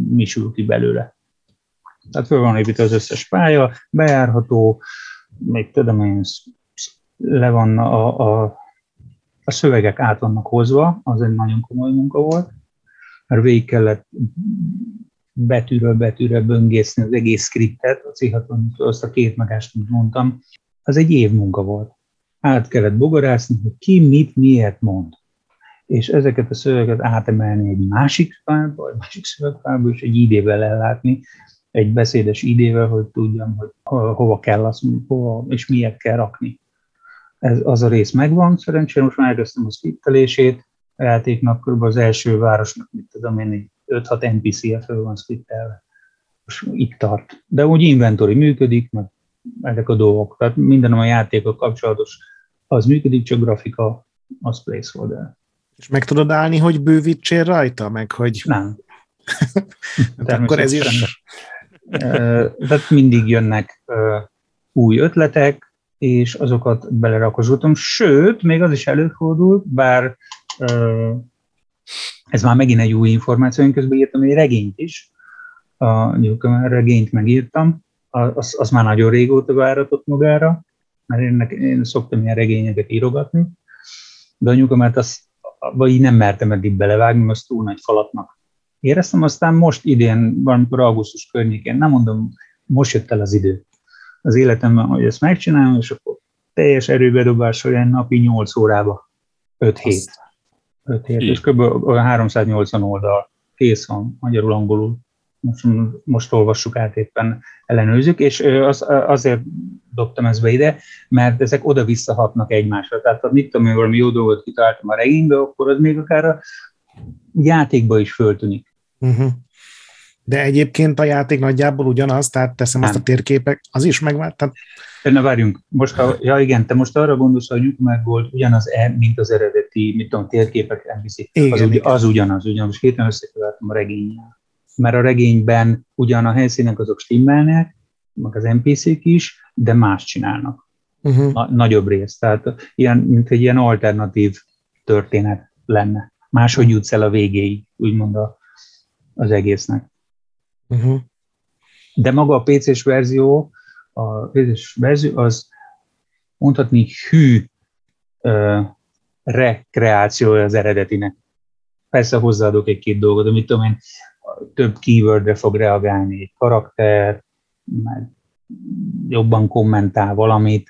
mi sül ki belőle. Tehát föl van építve az összes pálya, bejárható, még tudom én, le van a, a, a szövegek át vannak hozva, az egy nagyon komoly munka volt, mert végig kellett betűről betűre böngészni az egész skriptet, a c azt a két megást, amit mondtam, az egy év munka volt. Át kellett bogarászni, hogy ki mit miért mond. És ezeket a szövegeket átemelni egy másik fájlba, egy másik szövegfájlba, és egy ID-vel ellátni, egy beszédes ID-vel, hogy tudjam, hogy ho- hova kell azt, hova és miért kell rakni. Ez, az a rész megvan, szerencsére most már elkezdtem a skriptelését, a játéknak kb. az első városnak, mit tudom én, egy 5-6 NPC-je föl van skriptelve. Most itt tart. De úgy inventory működik, meg ezek a dolgok. Tehát minden, a játékkal kapcsolatos, az működik, csak grafika, az placeholder. És meg tudod állni, hogy bővítsél rajta, meg hogy Nem. hát akkor ez is... Tehát mindig jönnek új ötletek, és azokat belerakosgatom. Sőt, még az is előfordul, bár ez már megint egy új információ, én közben írtam egy regényt is, a Newcomer regényt megírtam, az, az már nagyon régóta váratott magára, mert én, én szoktam ilyen regényeket írogatni, de a Newcomer-t azt abba így nem mertem eddig belevágni, mert túl nagy falatnak éreztem, aztán most idén, valamikor augusztus környékén, nem mondom, most jött el az idő az életemben, hogy ezt megcsinálom, és akkor teljes erőbedobás olyan napi 8 órába, 5 hét. 5 hét, és kb. olyan 380 oldal kész van, magyarul, angolul. Most, most olvassuk át éppen ellenőrzük, és az, azért dobtam ezt be ide, mert ezek oda-vissza hatnak egymásra. Tehát ha mit tudom én, valami jó dolgot kitaláltam a regénybe, akkor az még akár a játékba is föltűnik. Uh-huh. De egyébként a játék nagyjából ugyanaz, tehát teszem azt a térképek, az is megvált. Tehát... Ne várjunk, most ha, ja igen, te most arra gondolsz, hogy Newcomer volt ugyanaz, e, mint az eredeti, mit tudom, térképek. Igen, az, igen. az ugyanaz, ugyanaz, héten összekevertem a regényel. Mert a regényben ugyan a helyszínek azok stimmelnek, meg az NPC-k is, de más csinálnak. Uh-huh. Na, nagyobb rész. Tehát ilyen, mint egy ilyen alternatív történet lenne. Máshogy jutsz el a végéig, úgymond a, az egésznek. Uh-huh. De maga a PC-s verzió, a PC-s verzió az mondhatni hű uh, rekreációja az eredetinek. Persze hozzáadok egy-két dolgot, amit tudom én, több keywordre fog reagálni egy karakter, meg jobban kommentál valamit,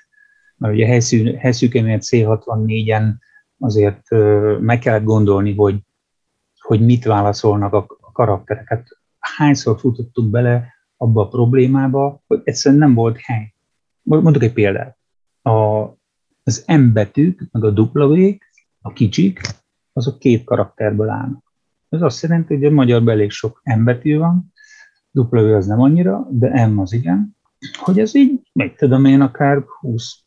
mert ugye helyszűkenél C64-en azért meg kellett gondolni, hogy, hogy mit válaszolnak a karaktereket. Hányszor futottunk bele abba a problémába, hogy egyszerűen nem volt hely. Mondok egy példát. A, az M betűk, meg a w a kicsik, azok két karakterből állnak. Ez azt jelenti, hogy a magyarban elég sok M betű van, W az nem annyira, de M az igen, hogy ez így, meg tudom én, akár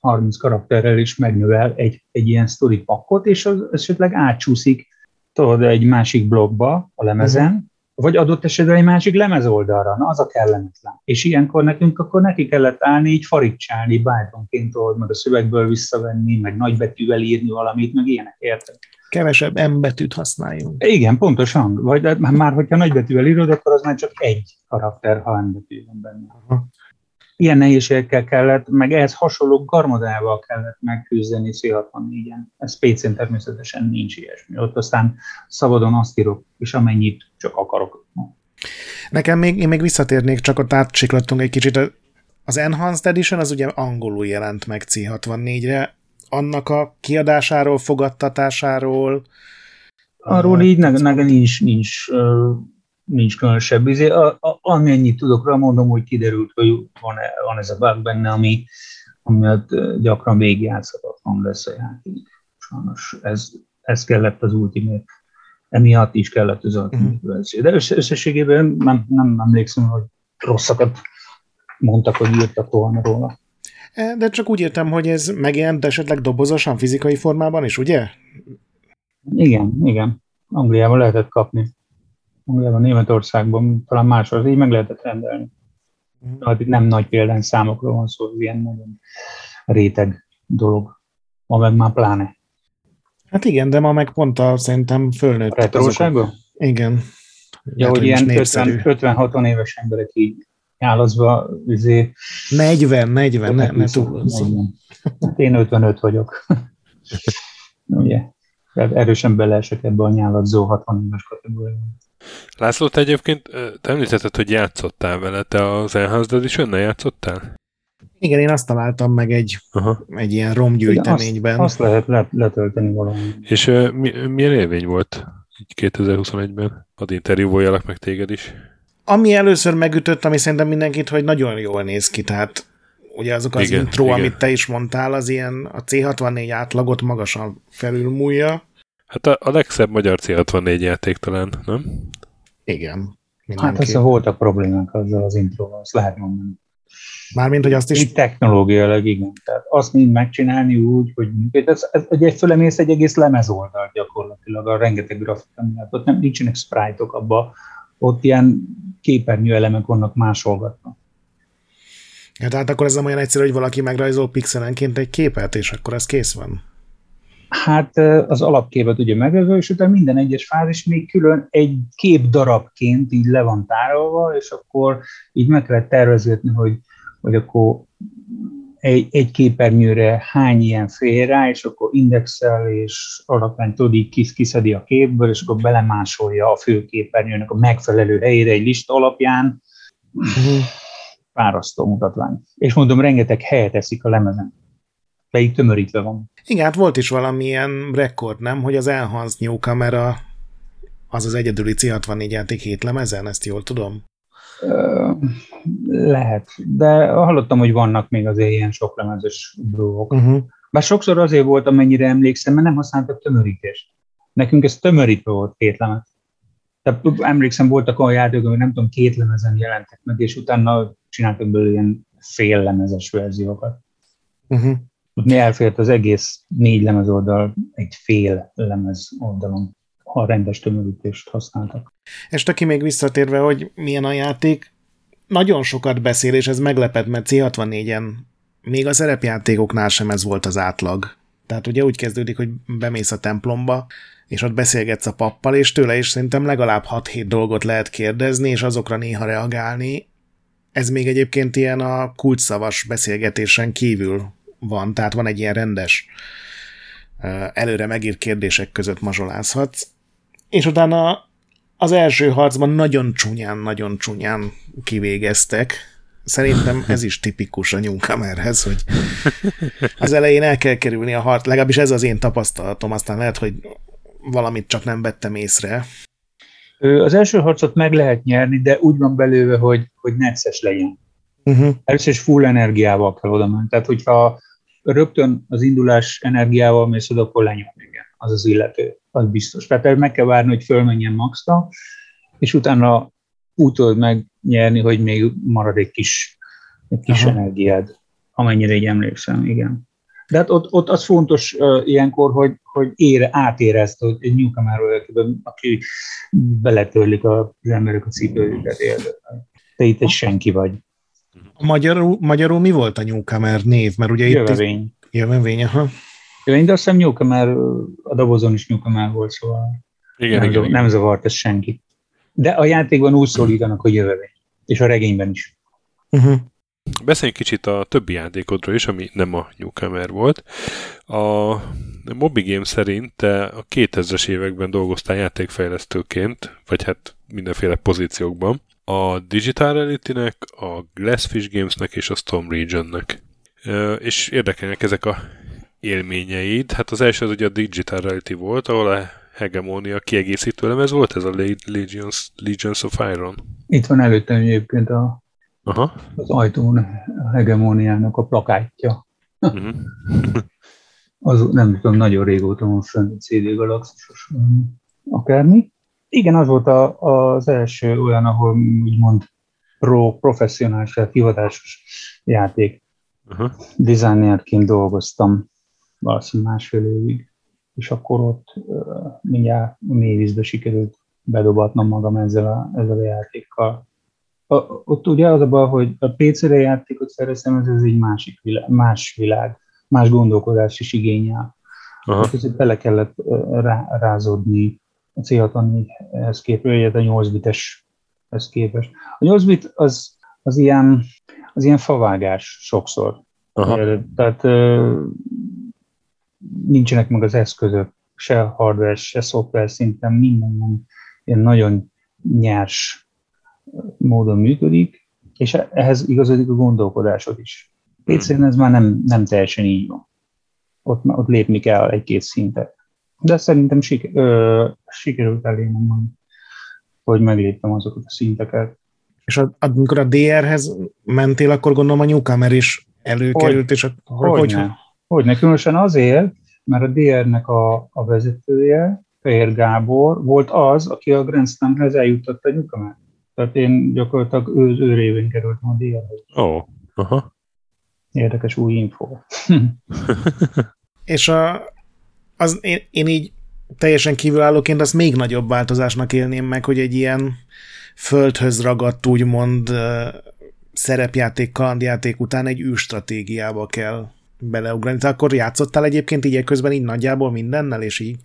20-30 karakterrel is megnövel egy, egy ilyen story pakkot, és az esetleg átcsúszik tudod, egy másik blogba a lemezen, uh-huh. vagy adott esetben egy másik lemezoldalra, na az a kellemetlen. És ilyenkor nekünk akkor neki kellett állni, így farigcsálni, bájtonként tudod, meg a szövegből visszavenni, meg nagybetűvel írni valamit, meg ilyenek, érted? Kevesebb M betűt használjunk. Igen, pontosan. Vagy már, hogyha nagybetűvel írod, akkor az már csak egy karakter, ha M betű van benne. Uh-huh ilyen nehézségekkel kellett, meg ehhez hasonló garmadával kellett megküzdeni C64-en. Ez PC-n természetesen nincs ilyesmi. Ott aztán szabadon azt írok, és amennyit csak akarok. Nekem még, én még visszatérnék, csak ott átsiklattunk egy kicsit. Az Enhanced Edition az ugye angolul jelent meg C64-re. Annak a kiadásáról, fogadtatásáról, Arról így ne, ne, nincs, nincs nincs különösebb izé. Amennyit tudok rá mondom, hogy kiderült, hogy van, van ez a bug benne, ami, miatt gyakran végigjátszhatatlan lesz a játék. Sajnos ez, ez kellett az Ultimate. Emiatt is kellett az uh-huh. verzió. De összességében nem, nem emlékszem, hogy rosszakat mondtak, hogy írtak volna róla. E, de csak úgy értem, hogy ez megjelent esetleg dobozosan, fizikai formában is, ugye? Igen, igen. Angliában lehetett kapni. Angliában, Németországban, talán máshol, így meg lehetett rendelni. Mm. Hát itt nem nagy számokról van szó, ilyen nagyon réteg dolog. Ma meg már pláne. Hát igen, de ma meg pont a, szerintem fölnőtt. A retroságban? Igen. Ja, hogy ilyen 50-60 éves emberek így nyálazva, izé... 40, 40, ne, ne túl. Hát én 55 vagyok. Ugye? Erősen beleesek ebbe a nyáladzó 60 éves kategóriába. László, te egyébként te említetted, hogy játszottál vele, te az Enhanced is önnel játszottál? Igen, én azt találtam meg egy, Aha. egy ilyen romgyűjteményben. Azt, azt lehet let, letölteni valami. És uh, mi, milyen élmény volt 2021-ben? Ad interjúvoljalak meg téged is. Ami először megütött, ami szerintem mindenkit, hogy nagyon jól néz ki, tehát ugye azok az igen, intro, igen. amit te is mondtál, az ilyen a C64 átlagot magasan felülmúlja. Hát a, a legszebb magyar C64 játék talán, nem? Igen. Mindenki. Hát ez voltak problémák azzal az intróval, azt lehet mondani. Mármint, hogy azt is... Így technológiailag, igen. Tehát azt mind megcsinálni úgy, hogy ez, ez, ez egy fölemész egy egész lemezoldal gyakorlatilag, a rengeteg grafika miatt. Ott nem nincsenek sprite-ok abba, ott ilyen képernyő elemek vannak másolgatva. Ja, tehát akkor ez nem olyan egyszerű, hogy valaki megrajzol pixelenként egy képet, és akkor ez kész van? Hát az alapképet ugye megrajzol, és utána minden egyes fázis még külön egy kép darabként így le van tárolva, és akkor így meg kellett tervezni, hogy, hogy akkor egy, egy képernyőre hány ilyen fér rá, és akkor indexel, és alapján tudod, így kis, kiszedi a képből, és akkor belemásolja a fő képernyőnek a megfelelő helyére egy lista alapján. Uh-huh. Párasztó mutatvány. És mondom, rengeteg helyet eszik a lemezen pedig tömörítve van. Igen, hát volt is valamilyen rekord, nem? Hogy az Enhanced New Camera az az egyedüli C64 játék hét lemezen, ezt jól tudom? Lehet, de hallottam, hogy vannak még azért ilyen sok lemezes dolgok. Uh-huh. Bár sokszor azért volt, amennyire emlékszem, mert nem használtak tömörítést. Nekünk ez tömörítve volt két lemez. Tehát emlékszem, voltak olyan játékok, hogy nem tudom, két lemezen jelentek meg, és utána csináltak belőle ilyen fél lemezes verziókat. Uh-huh. Mi elfért az egész négy lemez oldal egy fél lemez oldalon, ha rendes tömörítést használtak. És aki még visszatérve, hogy milyen a játék, nagyon sokat beszél, és ez meglepett, mert C64-en még a szerepjátékoknál sem ez volt az átlag. Tehát ugye úgy kezdődik, hogy bemész a templomba, és ott beszélgetsz a pappal, és tőle is szerintem legalább 6-7 dolgot lehet kérdezni, és azokra néha reagálni. Ez még egyébként ilyen a kulcsszavas beszélgetésen kívül van, tehát van egy ilyen rendes előre megírt kérdések között mazsolázhatsz. És utána az első harcban nagyon csúnyán, nagyon csúnyán kivégeztek. Szerintem ez is tipikus a Newcomerhez, hogy az elején el kell kerülni a harc, legalábbis ez az én tapasztalatom, aztán lehet, hogy valamit csak nem vettem észre. Az első harcot meg lehet nyerni, de úgy van belőle, hogy, hogy necces legyen. Uh-huh. Először is full energiával kell oda menni. Tehát, hogyha rögtön az indulás energiával mész oda, akkor lenyom, igen, az az illető, az biztos. Tehát meg kell várni, hogy fölmenjen maxra, és utána úgy megnyerni, hogy még marad egy kis, egy kis Aha. energiád, amennyire így emlékszem, igen. De hát ott, ott az fontos uh, ilyenkor, hogy, hogy ére, átérezt, hogy egy Newcomer, aki beletörlik az emberek a cipőjüket, te itt egy senki vagy. A magyarul, magyarul mi volt a Newcomer név? Mert ugye Jövevény. Itt Jövevény, aha. De azt hiszem Newcomer, a dobozon is Newcomer volt, szóval igen, nem, igen, igen. nem zavart ez senki. De a játékban úgy szólítanak, hogy jövevény. És a regényben is. Uh-huh. Beszéljünk kicsit a többi játékodról is, ami nem a Newcomer volt. A Moby Game szerint te a 2000-es években dolgoztál játékfejlesztőként, vagy hát mindenféle pozíciókban a Digital Reality-nek, a Glassfish Games-nek és a Storm Region-nek. És érdekelnek ezek a élményeid. Hát az első az ugye a Digital Reality volt, ahol a hegemónia kiegészítő lemez volt, ez a Legions, Legions of Iron. Itt van előttem egyébként a, Aha. az ajtón a hegemóniának a plakátja. Uh-huh. az nem tudom, nagyon régóta van fönn CD Galaxisos akármi. Igen, az volt a, az első olyan, ahol úgymond pro, professzionális, hivatásos játék. Uh-huh. Designerként dolgoztam valószínűleg másfél évig, és akkor ott mindjárt mély vízbe sikerült bedobatnom magam ezzel a, ezzel a játékkal. A, ott ugye az a baj, hogy a PC-re játékot szereztem, ez, ez egy másik világ, más világ, más gondolkodás is igényel. Hát bele kellett rá, rázódni a C64-hez képest, a 8 bites ez képest. A 8 bit az, az, ilyen, az ilyen favágás sokszor. Aha. Tehát nincsenek meg az eszközök, se hardware, se szoftver szinten, minden ilyen nagyon nyers módon működik, és ehhez igazodik a gondolkodásod is. pc ez már nem, nem teljesen így van. Ott, ott lépni kell egy-két szintet. De szerintem siker, ö, sikerült elérnem, hogy, megléptem azokat a szinteket. És amikor a DR-hez mentél, akkor gondolom a Newcomer is előkerült, hogy, és akkor hogy, hogy, hogy, hogy különösen azért, mert a DR-nek a, a vezetője, Fehér Gábor, volt az, aki a Grand Slamhez eljutott a Newcomer. Tehát én gyakorlatilag ő, ő révén kerültem a DR-hez. Ó, oh, aha. Érdekes új info. és a, az én, én így teljesen kívülállóként azt még nagyobb változásnak élném meg, hogy egy ilyen földhöz ragadt, úgymond szerepjáték, kalandjáték után egy űrstratégiába kell beleugrani. Te akkor játszottál egyébként így közben így nagyjából mindennel, és így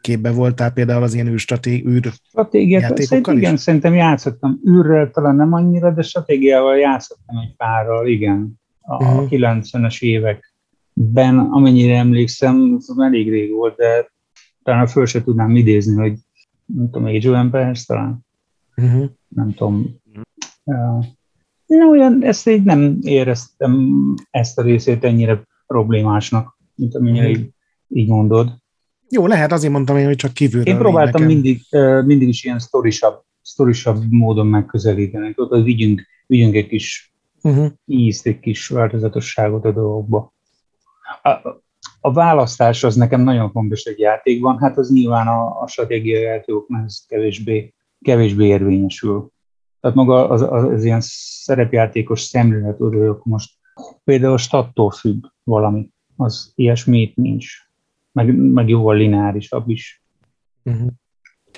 képbe voltál például az ilyen űrstratégi űr Stratégiát, szerint, igen, szerintem játszottam űrrel, talán nem annyira, de stratégiával játszottam egy párral, igen. A uh-huh. 90-es évek ben, amennyire emlékszem, az elég rég volt, de talán föl se tudnám idézni, hogy nem tudom, Age of Empires talán? Uh-huh. Nem tudom. Uh, olyan, ezt így nem éreztem ezt a részét ennyire problémásnak, mint amennyire uh-huh. így, így mondod. Jó, lehet, azért mondtam én, hogy csak kívülről. Én próbáltam mindig, mindig is ilyen sztorisabb, sztorisabb módon megközelíteni. Az vigyünk, vigyünk egy kis uh-huh. ízt, egy kis változatosságot a dolgokba. A, a választás az nekem nagyon fontos egy játékban, hát az nyilván a, a stratégiai játékoknál ez kevésbé kevésbé érvényesül. Tehát maga az, az, az ilyen szerepjátékos szemlélet, hogy most például a stattól függ valami, az ilyesmi itt nincs. Meg, meg jóval lineárisabb is. Uh-huh.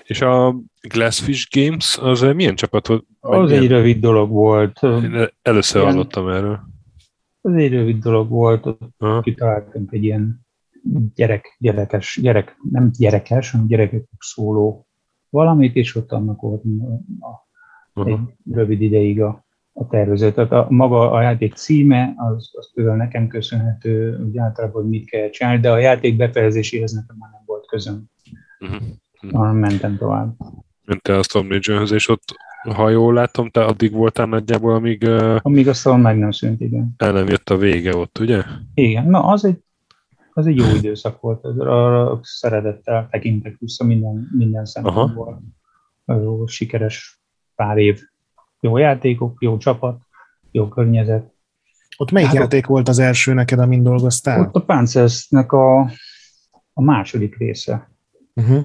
És a Glassfish Games, az milyen csapat volt? Az milyen? egy rövid dolog volt. Én először ilyen, hallottam erről. Az egy rövid dolog volt, uh-huh. kitaláltunk egy ilyen gyerek, gyerekes, gyerek, nem gyerekes, hanem gyerekek szóló valamit, és ott annak volt a, uh-huh. egy rövid ideig a, a tervezet. Tehát a, maga a játék címe, az, az például nekem köszönhető, hogy általában, hogy mit kell csinálni, de a játék befejezéséhez nekem már nem volt közöm. Uh-huh. Uh-huh. Mentem tovább. Mentél a Storm Legion-höz, és ott, ha jól látom, te addig voltál nagyjából, amíg... Uh, amíg a Storm meg nem szűnt, igen. El nem jött a vége ott, ugye? Igen, na az egy az egy jó időszak volt, arra szeretettel tekintek vissza minden, minden szempontból. Jó, sikeres pár év. Jó játékok, jó csapat, jó környezet. Ott melyik hát játék ott, volt az első neked, amin dolgoztál? Ott a Panzersnek a, a második része. Uh-huh.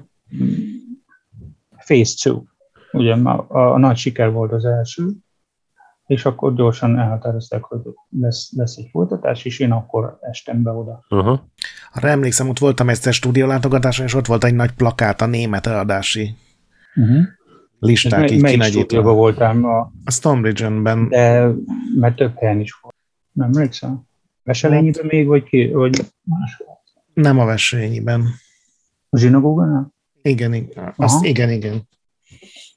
Phase 2. Ugye a, a, a nagy siker volt az első, és akkor gyorsan elhatározták, hogy lesz, lesz egy folytatás, és én akkor estem be oda. Uh-huh. Arra emlékszem, ott voltam egyszer stúdiólátogatáson, és ott volt egy nagy plakát a német eladási uh-huh. Listák. És így melyik stúdióban voltam? A, a Stonebridge-ben. De mert több helyen is volt. Nem emlékszem? Veselényiben még, vagy, ki, vagy máshol? Nem a Veselényiben. A zsinagógánál? Igen, igen. Azt, igen, igen.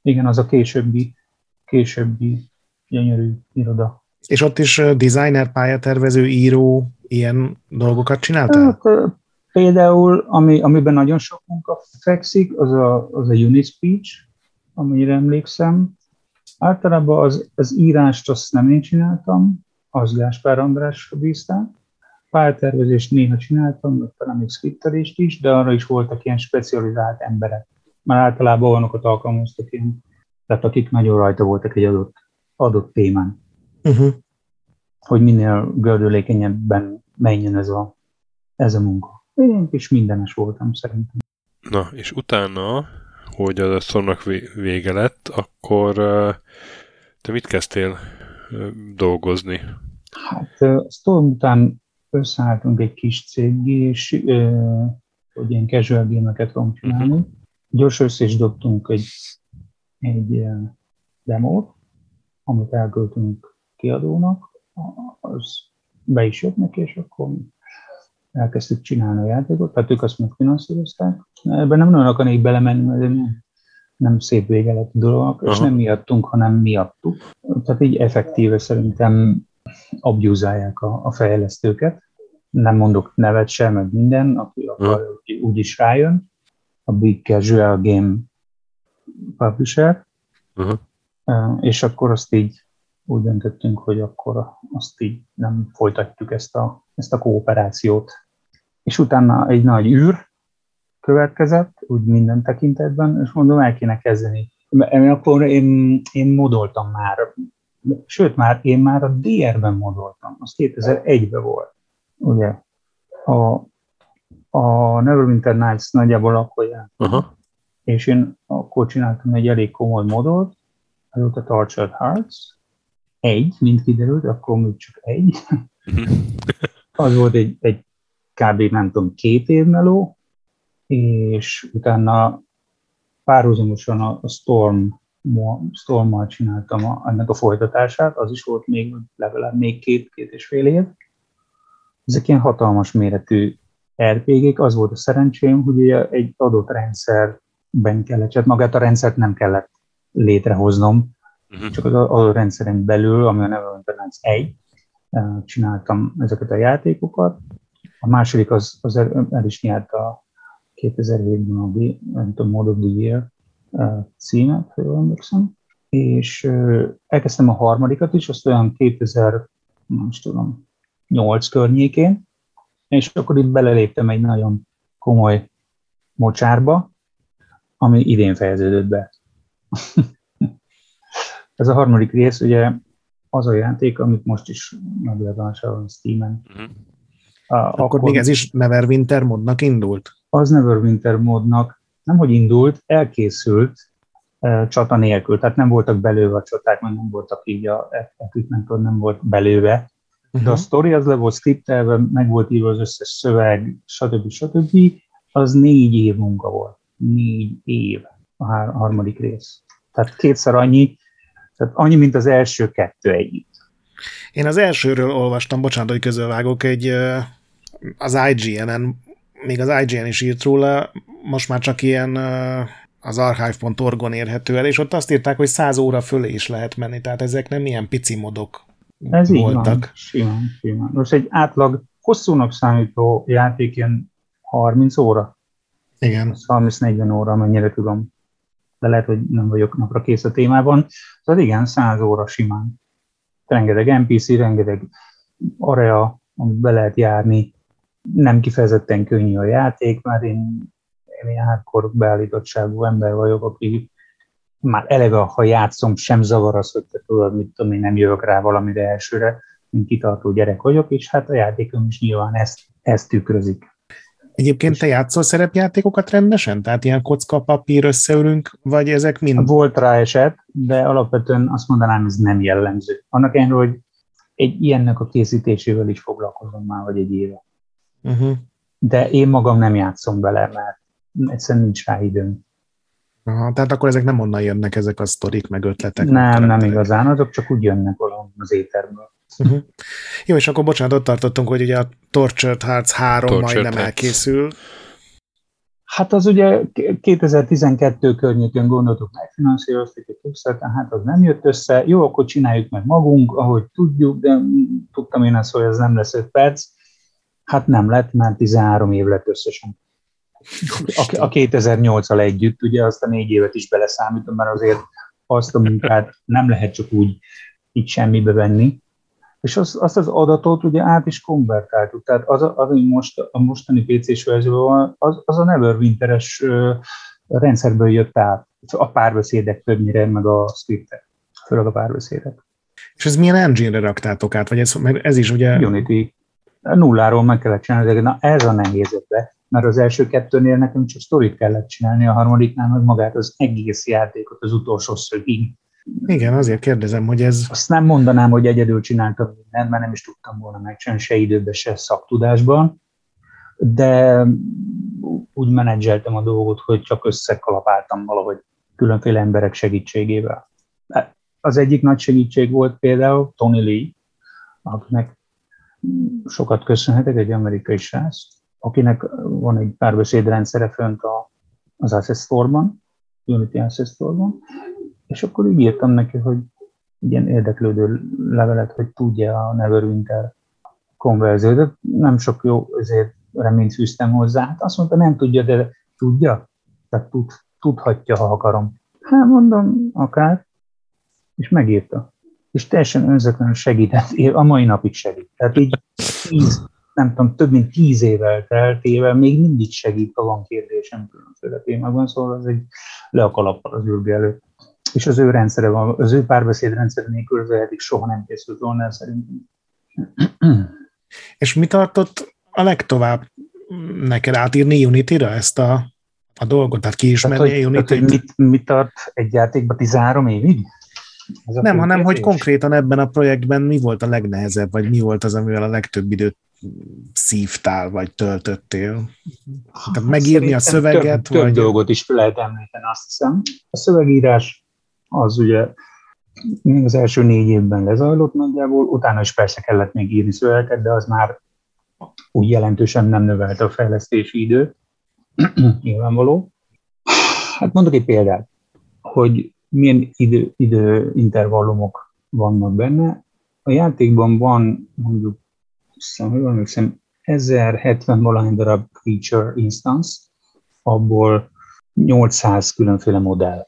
Igen, az a későbbi, későbbi gyönyörű iroda. És ott is designer, pályatervező, író, ilyen dolgokat csináltál? Hát, például, ami, amiben nagyon sok munka fekszik, az a, az a Unispeech, amire emlékszem. Általában az, az írást azt nem én csináltam, az Gáspár András bízták. Pályatervezést néha csináltam, talán még skriptelést is, de arra is voltak ilyen specializált emberek. Már általában olyanokat alkalmaztak ilyen, tehát akik nagyon rajta voltak egy adott adott témán. Uh-huh. Hogy minél gördülékenyebben menjen ez a, ez a munka. Én is mindenes voltam szerintem. Na, és utána, hogy az a szornak vége lett, akkor te mit kezdtél dolgozni? Hát a Storm után összeálltunk egy kis cég, és hogy ilyen casual gémeket fogunk csinálni. Uh-huh. Gyors össze is dobtunk egy, egy demót, amit elköltünk kiadónak, az be is jött neki, és akkor elkezdtük csinálni a játékot, tehát ők azt megfinanszírozták. Ebben nem nagyon akarnék belemenni, mert nem szép vége lett a dolog, és nem miattunk, hanem miattuk. Tehát így effektíve szerintem abjúzálják a, a fejlesztőket. Nem mondok nevet sem, meg minden, aki akar, úgy is rájön. A Big Casual Game Publisher. Uh-huh és akkor azt így úgy döntöttünk, hogy akkor azt így nem folytatjuk ezt a, ezt a kooperációt. És utána egy nagy űr következett, úgy minden tekintetben, és mondom, el kéne kezdeni. Én akkor én, én modoltam már, sőt már én már a DR-ben modoltam, az 2001-ben volt, ugye. A, a Neverwinter Nights nagyjából akkor járt. Uh-huh. És én akkor csináltam egy elég komoly modolt, volt a Tortured Hearts, egy, mint kiderült, akkor még csak egy. az volt egy, egy kb. nem tudom, két év meló, és utána párhuzamosan a, a Storm Storm-mal csináltam a, ennek a folytatását, az is volt még legalább még két, két és fél év. Ezek ilyen hatalmas méretű RPG-k, az volt a szerencsém, hogy ugye egy adott rendszerben kellett, tehát magát a rendszert nem kellett létrehoznom, uh-huh. csak az a, a rendszeren belül, ami a Neverwinter 1, csináltam ezeket a játékokat. A második az, az el, el is nyert a 2007-ben a, nem Mode of the Year címet, ha jól emlékszem. És elkezdtem a harmadikat is, azt olyan 2000, nem is tudom, 8 környékén, és akkor itt beleléptem egy nagyon komoly mocsárba, ami idén fejeződött be. Ez a harmadik rész, ugye az a játék, amit most is megjelölása van Steam-en. Uh-huh. Akkor, akkor még ez is Neverwinter modnak indult? Az Neverwinter modnak nem, hogy indult, elkészült, csata nélkül, tehát nem voltak belőve a csaták, mert nem voltak így a equipment, nem volt belőve, de a mhm. sztori az le volt skriptelve, meg volt írva az összes szöveg, stb. stb. Az négy év munka volt. Négy év a harmadik rész. Tehát kétszer annyi, tehát annyi, mint az első kettő együtt. Én az elsőről olvastam, bocsánat, hogy közölvágok, egy az IGN-en, még az IGN is írt róla, most már csak ilyen az archive.org-on érhető el, és ott azt írták, hogy 100 óra fölé is lehet menni, tehát ezek nem ilyen pici modok Ez voltak. Így van, simán, simán. Most egy átlag hosszúnak számító játék ilyen 30 óra. Igen. 30-40 óra, mennyire tudom. De lehet, hogy nem vagyok napra kész a témában. Szóval igen, 100 óra simán. Rengeteg NPC, rengeteg area, amit be lehet járni. Nem kifejezetten könnyű a játék, mert én én ilyen hardcore beállítottságú ember vagyok, aki már eleve, ha játszom, sem zavar az, hogy te tudod, mit tudom én, nem jövök rá valamire elsőre, mint kitartó gyerek vagyok, és hát a játékom is nyilván ezt, ezt tükrözik. Egyébként te játszol szerepjátékokat rendesen? Tehát ilyen kocka, papír, összeülünk, vagy ezek mind? Volt rá eset, de alapvetően azt mondanám, ez nem jellemző. Annak ellenére, hogy egy ilyennek a készítésével is foglalkozom már, vagy egy éve. Uh-huh. De én magam nem játszom bele, mert egyszerűen nincs rá időm. Aha, tehát akkor ezek nem onnan jönnek, ezek a sztorik, meg ötletek? Nem, nem igazán, azok csak úgy jönnek valahol az éterből. Uh-huh. Jó, és akkor bocsánat, ott tartottunk, hogy ugye a Tortured Hearts 3 Tortured majdnem Hearts. elkészül. Hát az ugye 2012 környékén gondoltuk, megfinanszíroztuk egy Kickstarter, hát az nem jött össze. Jó, akkor csináljuk meg magunk, ahogy tudjuk, de tudtam én azt, hogy ez nem lesz 5 perc. Hát nem lett, mert 13 év lett összesen a, a 2008-al együtt, ugye azt a négy évet is beleszámítom, mert azért azt a munkát nem lehet csak úgy így semmibe venni. És az, azt az adatot ugye át is konvertáltuk. Tehát az, az ami most, a mostani PC-s verzióval, az, az a Neverwinteres rendszerből jött át. A párbeszédek többnyire, meg a scriptek, főleg a párbeszédek. És ez milyen engine-re raktátok át? Vagy ez, mert ez is ugye... Unity. Nulláról meg kellett csinálni, na ez a nehéz ebbe mert az első kettőnél nekem csak sztorit kellett csinálni, a harmadiknál meg magát az egész játékot az utolsó szögig. Igen, azért kérdezem, hogy ez... Azt nem mondanám, hogy egyedül csináltam mindent, mert nem is tudtam volna megcsinálni se időben, se szaktudásban, de úgy menedzseltem a dolgot, hogy csak összekalapáltam valahogy különféle emberek segítségével. Az egyik nagy segítség volt például Tony Lee, akinek sokat köszönhetek, egy amerikai srác, akinek van egy párbeszédrendszere fönt a, az Access Store-ban, Unity Access Store-ban, és akkor így írtam neki, hogy ilyen érdeklődő levelet, hogy tudja a Neverwinter konverziót, nem sok jó ezért reményt fűztem hozzá. Hát azt mondta, nem tudja, de tudja, tehát tud, tudhatja, ha akarom. Hát mondom, akár, és megírta. És teljesen önzetlenül segített, a mai napig segít. Tehát így tíz, nem tudom, több mint tíz évvel teltével még mindig segít, ha van kérdésem különféle témákban, szóval az egy le a kalappal az űrge előtt. És az ő rendszere van, az ő párbeszéd rendszer nélkül az eddig soha nem készült volna szerintem. És mi tartott a legtovább neked átírni Unity-ra ezt a, a dolgot? Tehát kiismerni Unity-t? Tehát, hogy mit, mit tart egy játékban 13 évig? Nem, hanem hogy konkrétan ebben a projektben mi volt a legnehezebb, vagy mi volt az, amivel a legtöbb időt szívtál, vagy töltöttél? Tehát megírni Szerintem a szöveget? Több, vagy... több dolgot is lehet említeni, azt hiszem. A szövegírás az ugye még az első négy évben lezajlott nagyjából, utána is persze kellett még írni szövegeket, de az már úgy jelentősen nem növelte a fejlesztési időt, nyilvánvaló. Hát mondok egy példát, hogy milyen idő, időintervallumok vannak benne. A játékban van mondjuk hiszem, hogy emlékszem, 1070 valahány darab creature instance, abból 800 különféle modell.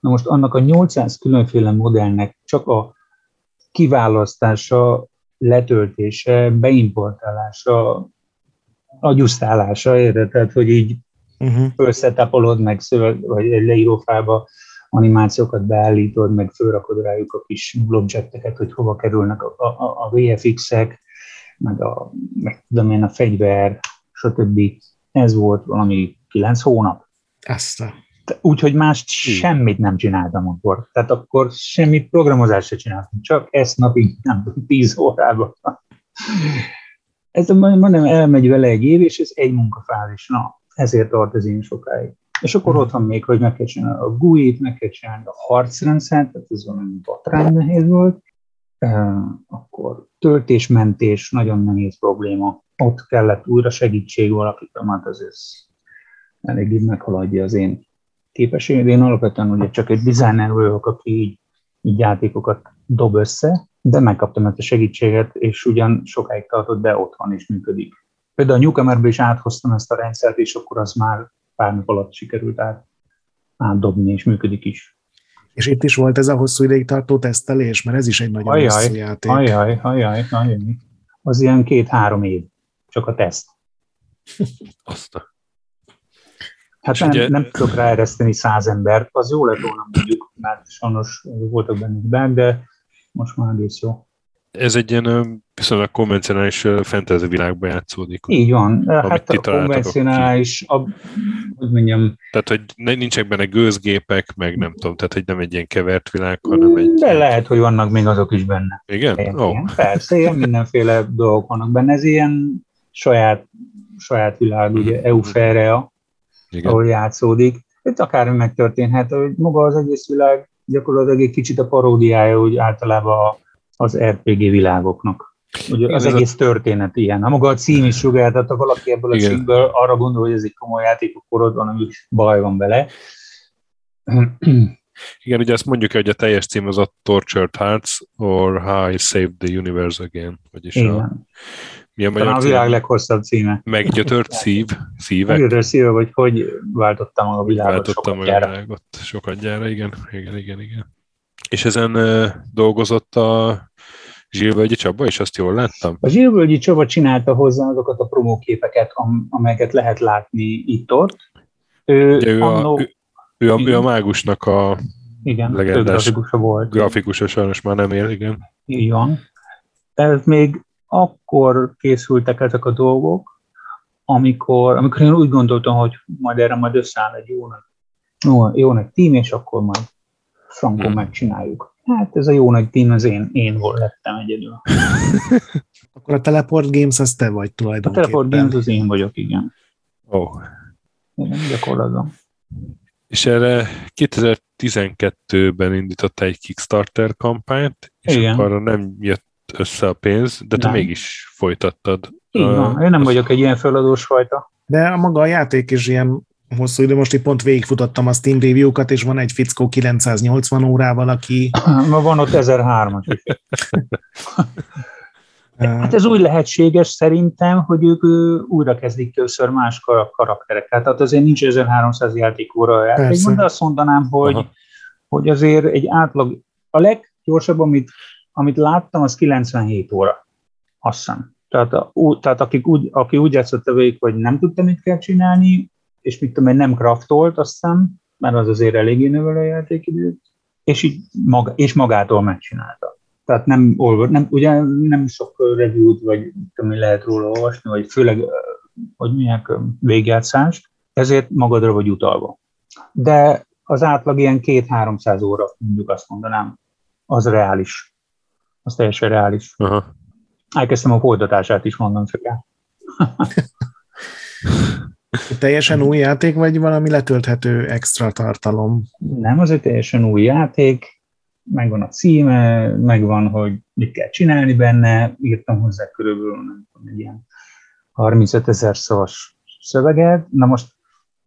Na most annak a 800 különféle modellnek csak a kiválasztása, letöltése, beimportálása, agyusztálása, érted? Tehát, hogy így uh-huh. felszetapolod meg szöveg, vagy egy leírófába animációkat beállítod, meg fölrakod rájuk a kis objecteket, hogy hova kerülnek a, a, a VFX-ek, meg a, meg tudom én, a fegyver, stb. Ez volt valami kilenc hónap. Ezt a... Úgyhogy más semmit nem csináltam akkor. Tehát akkor semmi programozást se csináltam. Csak ezt napig, nem tudom, tíz órában. Ez mondom, elmegy vele egy év, és ez egy munkafázis. Na, ezért tart ez én sokáig. És akkor ott van még, hogy meg kell csinálni a GUI-t, meg kell csinálni a harcrendszert, tehát ez valami batrány nehéz volt. Akkor töltésmentés, nagyon nehéz probléma. Ott kellett újra segítség valakitől, mert az ez eléggé meghaladja az én képességet. Én alapvetően ugye csak egy designer vagyok, aki így, így játékokat dob össze, de megkaptam ezt a segítséget, és ugyan sokáig tartott, de ott van és működik. Például a Newcomerbe is áthoztam ezt a rendszert, és akkor az már pár nap alatt sikerült át, átdobni, és működik is. És itt is volt ez a hosszú ideig tartó tesztelés, mert ez is egy nagyon ajaj, hosszú játék. Ajaj, ajaj, ajaj. Az ilyen két-három év, csak a teszt. Azt a... Hát nem, ugye... nem tudok ráereszteni száz embert, az jó lett volna mondjuk, mert sajnos voltak benne de most már egész jó. Ez egy ilyen viszonylag konvencionális fantasy világban játszódik. Így van, hát a konvencionális, a, hogy mondjam... Tehát, hogy nincsenek benne gőzgépek, meg nem tudom, tehát, hogy nem egy ilyen kevert világ, hanem egy... De lehet, hogy vannak még azok is benne. Igen? Ilyen, oh. ilyen, persze, ilyen mindenféle dolgok vannak benne. Ez ilyen saját, saját világ, ugye mhm. Euferea, igen. ahol játszódik. Itt akármi megtörténhet, hogy maga az egész világ gyakorlatilag egy kicsit a paródiája, hogy általában az RPG világoknak. Ugye az egész történet ilyen. Ha maga a cím is sugáltatta, valaki ebből a Igen. címből arra gondol, hogy ez egy komoly játék, akkor ott van, ami baj van vele. Igen, ugye azt mondjuk, hogy a teljes cím az a Tortured Hearts, or How I Saved the Universe Again. Vagyis Igen. a, milyen Talán a világ leghosszabb címe. Meggyötört szív, szívek. Meggyötört szíve, vagy hogy váltottam a világot váltottam a világot sokat gyára, igen, igen, igen, igen. És ezen dolgozott a Zsilvölgyi Csaba, és azt jól láttam? A Zsilvölgyi Csaba csinálta hozzá azokat a promóképeket, amelyeket lehet látni itt-ott. Ő, ő, annó... a, ő, ő, a, ő a mágusnak a igen, legendás grafikusa volt. Grafikusa sajnos már nem él, igen. Így van. Ez még akkor készültek ezek a dolgok, amikor, amikor én úgy gondoltam, hogy majd erre majd összeáll egy jó nagy, jó, jó nagy tím, és akkor majd frankon hmm. megcsináljuk. Hát ez a jó nagy tím, az én, én lettem egyedül. akkor a Teleport Games az te vagy tulajdonképpen. A Teleport Games az én vagyok, igen. Ó. Oh. Igen, gyakorlatban. És erre 2012-ben indította egy Kickstarter kampányt, és Igen. akkor arra nem jött össze a pénz, de te nem. mégis folytattad. Így van, én nem vagyok egy ilyen feladós fajta. De a maga a játék is ilyen hosszú idő, most itt pont végigfutottam a Steam review-kat, és van egy fickó 980 órával, aki... Ma van ott 1003 Hát ez úgy lehetséges szerintem, hogy ők újra kezdik többször más karaktereket. Tehát azért nincs 1300 játékóra a játékban, de azt mondanám, hogy, hogy azért egy átlag, a leggyorsabb, amit, amit láttam, az 97 óra. Azt hiszem. Tehát, a, tehát akik úgy, aki úgy játszott a végig, hogy nem tudta, mit kell csinálni, és mit tudom én, nem craftolt, azt hiszem, mert az azért eléggé növel a játékidőt, és, így maga, és magától megcsinálta. Tehát nem, nem, ugye nem sok review-t, vagy tudom, lehet róla olvasni, vagy főleg, hogy milyen végjátszást, ezért magadra vagy utalva. De az átlag ilyen két-háromszáz óra, mondjuk azt mondanám, az reális. Az teljesen reális. Aha. Elkezdtem a folytatását is mondom csak el. Teljesen új játék, vagy valami letölthető extra tartalom? Nem, az egy teljesen új játék, megvan a címe, megvan, hogy mit kell csinálni benne, írtam hozzá körülbelül nem tudom, egy ilyen 35 ezer szavas szöveget. Na most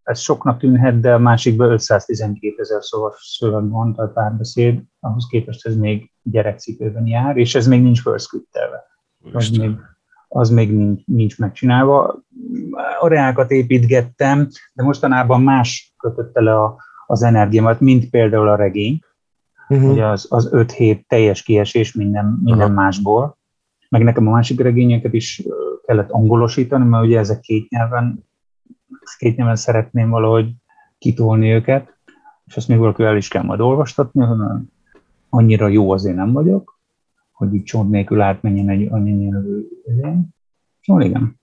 ez soknak tűnhet, de a másikban 512 ezer szavas szöveg van, tehát párbeszéd, ahhoz képest ez még gyerekcipőben jár, és ez még nincs felscriptelve. Az még, az még nincs, nincs megcsinálva. A reákat építgettem, de mostanában más kötötte le a, az energiámat, mint például a regény, uh-huh. ugye az, az 5 hét teljes kiesés minden, minden uh-huh. másból, meg nekem a másik regényeket is kellett angolosítani, mert ugye ezek két nyelven, két nyelven szeretném valahogy kitolni őket, és ezt még valaki el is kell majd olvastatni, hogy annyira jó azért nem vagyok, hogy így csont nélkül átmenjen egy annyi nyelvű Szóval igen.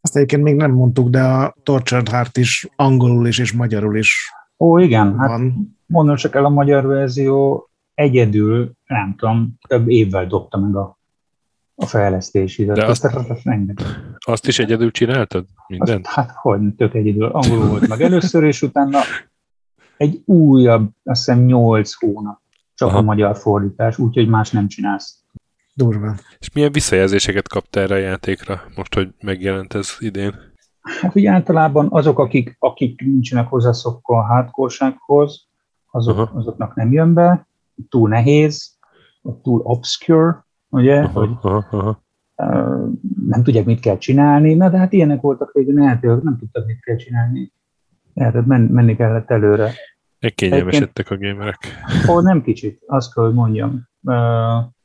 Azt egyébként még nem mondtuk, de a Tortured Heart is angolul is és magyarul is Ó, igen, hát van. mondom csak el a magyar verzió egyedül, nem tudom, több évvel dobta meg a, a fejlesztési. De azt, azt, azt is egyedül csináltad? Mindent? Azt, hát hogy, tök egyedül. Angolul volt meg először, és utána egy újabb, azt hiszem 8 hónap csak Aha. a magyar fordítás, úgyhogy más nem csinálsz. Durva. És milyen visszajelzéseket kaptál erre a játékra, most, hogy megjelent ez idén? Hát ugye általában azok, akik, akik nincsenek hozzászokva a hardcore azok, azoknak nem jön be, túl nehéz, túl obscure, ugye, aha, hogy aha, aha. Uh, nem tudják, mit kell csinálni, na de hát ilyenek voltak végül, nem, nem tudtak, mit kell csinálni. Tehát men, menni kellett előre. Egy kényelmesedtek a gamerek. Ó, nem kicsit, azt kell, hogy mondjam. Uh,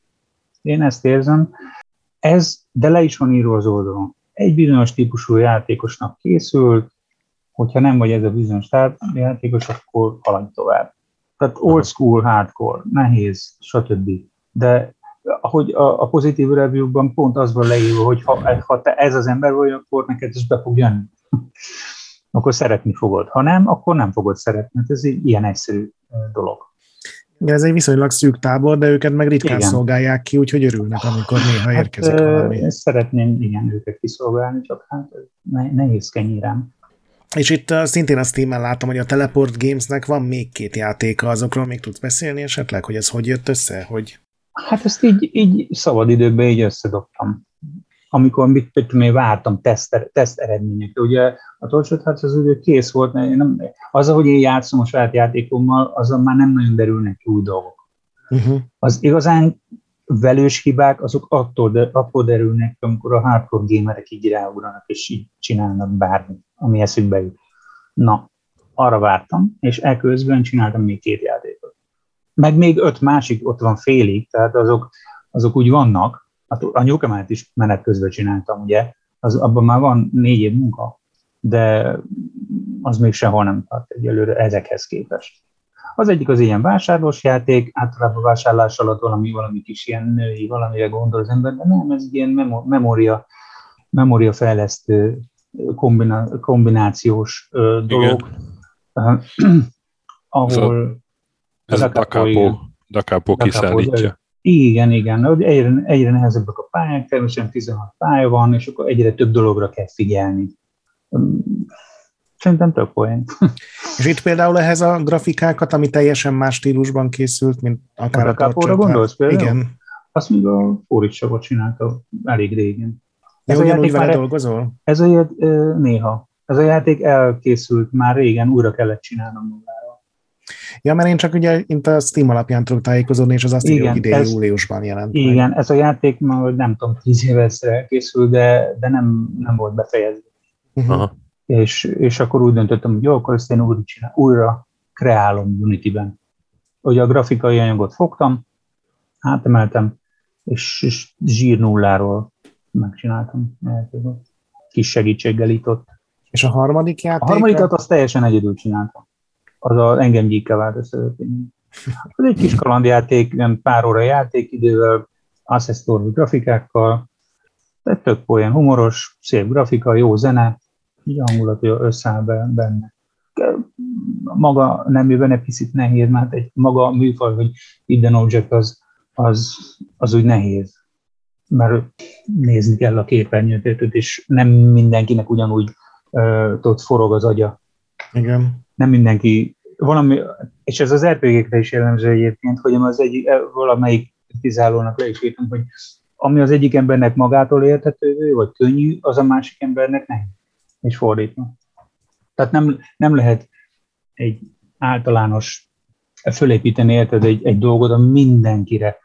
én ezt érzem. Ez, de le is van írva az oldalon. Egy bizonyos típusú játékosnak készült, hogyha nem vagy ez a bizonyos játékos, akkor haladj tovább. Tehát old school, hardcore, nehéz, stb. De ahogy a, a pozitív review-ban pont az van leírva, hogy ha, ha te ez az ember vagy, akkor neked ez be fog jönni. akkor szeretni fogod. Ha nem, akkor nem fogod szeretni. mert Ez egy ilyen egyszerű dolog. Igen, ez egy viszonylag szűk tábor, de őket meg ritkán igen. szolgálják ki, úgyhogy örülnek, amikor néha hát, érkezik valami. Szeretném, igen, őket kiszolgálni, csak hát nehéz kenyérem. És itt szintén a Steam-en látom, hogy a Teleport Gamesnek van még két játéka, azokról még tudsz beszélni esetleg, hogy ez hogy jött össze? Hogy... Hát ezt így, így szabad időben így összedobtam. Amikor mit, mit tudom, én vártam teszt, teszt eredményekre. Ugye a Torchot hát az ugye kész volt, mert nem, az, hogy én játszom a saját játékommal, azon már nem nagyon derülnek új dolgok. Uh-huh. Az igazán velős hibák, azok attól, de, attól derülnek, amikor a hardcore gamerek így ráugranak, és így csinálnak bármit, ami eszükbe jut. Na, arra vártam, és elközben csináltam még két játékot. Meg még öt másik ott van félig, tehát azok, azok úgy vannak. Hát a nyugamát is menet közben csináltam, ugye, az, abban már van négy év munka, de az még sehol nem tart egyelőre ezekhez képest. Az egyik az ilyen vásárlós játék, általában vásárlás alatt valami, valami kis ilyen női, valamire gondol az ember, de nem, ez ilyen memória, memória fejlesztő kombina, kombinációs ö, dolog, uh, ahol ez a Dacapo, Dacapo kiszállítja. Igen, igen, egyre, egyre nehezebbek a pályák, természetesen 16 pálya van, és akkor egyre több dologra kell figyelni. Szerintem tök poén. És itt például ehhez a grafikákat, ami teljesen más stílusban készült, mint akár a, a Kápóra gondolsz például? Igen. Azt még a Fóricsabot csinálta elég régen. Ez a játék vele már, dolgozol? Ez a néha. Ez a játék elkészült már régen, újra kellett csinálnom nullára. Ja, mert én csak ugye itt a Steam alapján tudok tájékozódni, és az azt írja, hogy idén ez, júliusban jelent. Igen, meg. ez a játék már nem tudom, tíz éves elkészült, de, de nem, nem volt befejezve. Uh-huh és, és akkor úgy döntöttem, hogy jó, akkor ezt én újra, csinál, újra kreálom Unity-ben. Hogy a grafikai anyagot fogtam, átemeltem, és, és zsír nulláról megcsináltam. Kis segítséggel itt ott. És a harmadik játék? A harmadikat azt teljesen egyedül csináltam. Az a engem gyíkkel vált össze. Ez egy kis kalandjáték, ilyen pár óra játékidővel, assessor grafikákkal, de tök olyan humoros, szép grafika, jó zene, így hangulat összeáll benne. Maga nemében egy picit nehéz, mert egy maga műfaj, hogy Hidden Object az, az, az úgy nehéz, mert nézni kell a képernyőt, és nem mindenkinek ugyanúgy uh, ott forog az agya. Igen. Nem mindenki, valami, és ez az RPG-kre is jellemző egyébként, hogy az egy, valamelyik kritizálónak le is írtam, hogy ami az egyik embernek magától értető, vagy könnyű, az a másik embernek nehéz és fordítva. Tehát nem, nem lehet egy általános fölépíteni érted egy, egy dolgot a mindenkire.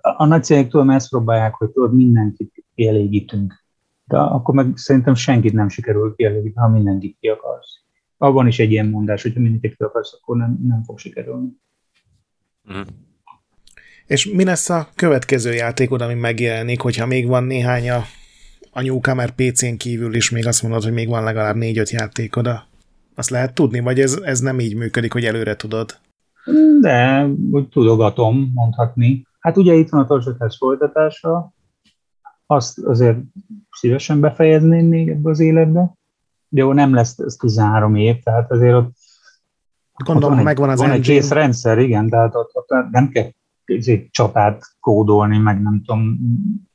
A nagy cégek tudom ezt próbálják, hogy tudod, mindenkit kielégítünk. De akkor meg szerintem senkit nem sikerül kielégíteni, ha mindenkit ki akarsz. Abban is egy ilyen mondás, hogy ha mindenkit ki akarsz, akkor nem, nem fog sikerülni. Mm. És mi lesz a következő játékod, ami megjelenik, hogyha még van néhány a anyóka már PC-n kívül is még azt mondod, hogy még van legalább négy-öt játékod, azt lehet tudni, vagy ez, ez nem így működik, hogy előre tudod? De, úgy tudogatom mondhatni. Hát ugye itt van a Torcsotás folytatása, azt azért szívesen befejezném még ebbe az életbe. De jó, nem lesz ez 13 év, tehát azért ott Gondolom, van megvan az van engine. egy kész rendszer, igen, tehát ott, ott nem kell izé csatát kódolni, meg nem tudom,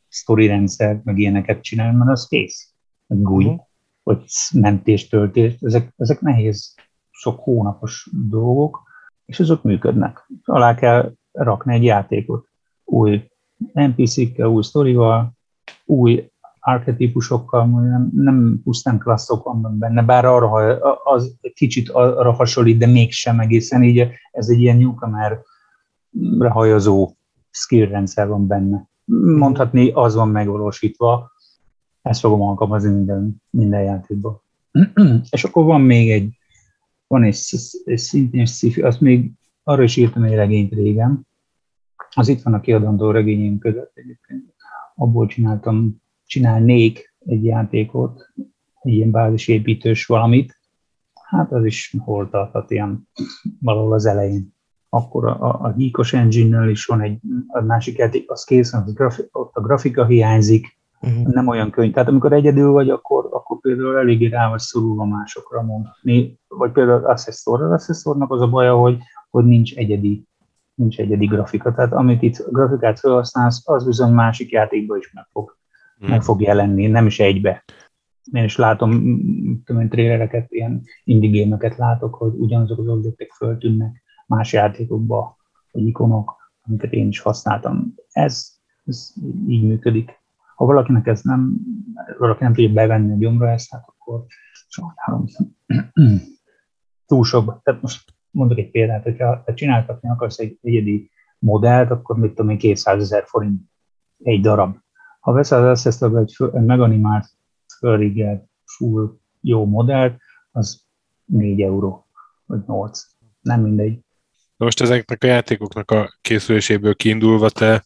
sztori rendszert, meg ilyeneket csinálni, mert az kész. GUI, Mhm. uh-huh. vagy mentés, töltés, ezek, ezek nehéz, sok hónapos dolgok, és azok működnek. Alá kell rakni egy játékot. Új NPC-kkel, új sztorival, új archetípusokkal, nem, nem pusztán klasszok vannak benne, bár arra, az kicsit arra hasonlít, de mégsem egészen így, ez egy ilyen newcomer hajazó skill van benne. Mondhatni, az van megvalósítva, ezt fogom alkalmazni minden, minden játékban. És akkor van még egy, van egy, egy szintén sci azt még arra is írtam egy regényt régen, az itt van a kiadandó regényeim között egyébként. Abból csináltam, csinálnék egy játékot, egy ilyen bázisépítős valamit, hát az is hol tarthat ilyen valahol az elején. Akkor a, a, a Híkos engine is van egy a másik játék, az kész, az grafi, ott a grafika hiányzik, Mhm. nem olyan könnyű. Tehát amikor egyedül vagy, akkor, akkor például eléggé rá vagy szorulva másokra mondani. Vagy például az Accessor, az Accessornak az a baja, hogy, hogy nincs egyedi nincs egyedi grafika. Tehát amit itt grafikát felhasználsz, az bizony másik játékban is meg fog, Mm. meg fog jelenni, nem is egybe. Én is látom, tudom trélereket, ilyen indie gémeket látok, hogy ugyanazok az objektek föltűnnek más játékokba, vagy ikonok, amiket én is használtam. Ez, ez így működik. Ha valakinek ez nem, valaki nem tudja bevenni a gyomra ezt, hát akkor sajnálom. Túl sok. Tehát most mondok egy példát, hogyha te csináltatni akarsz egy egyedi modellt, akkor mit tudom én, 200 ezer forint egy darab. Ha veszel az Ancestor egy, föl- egy meganimált, fölrigelt, full jó modellt, az 4 euró, vagy 8. Nem mindegy. Na most ezeknek a játékoknak a készüléséből kiindulva te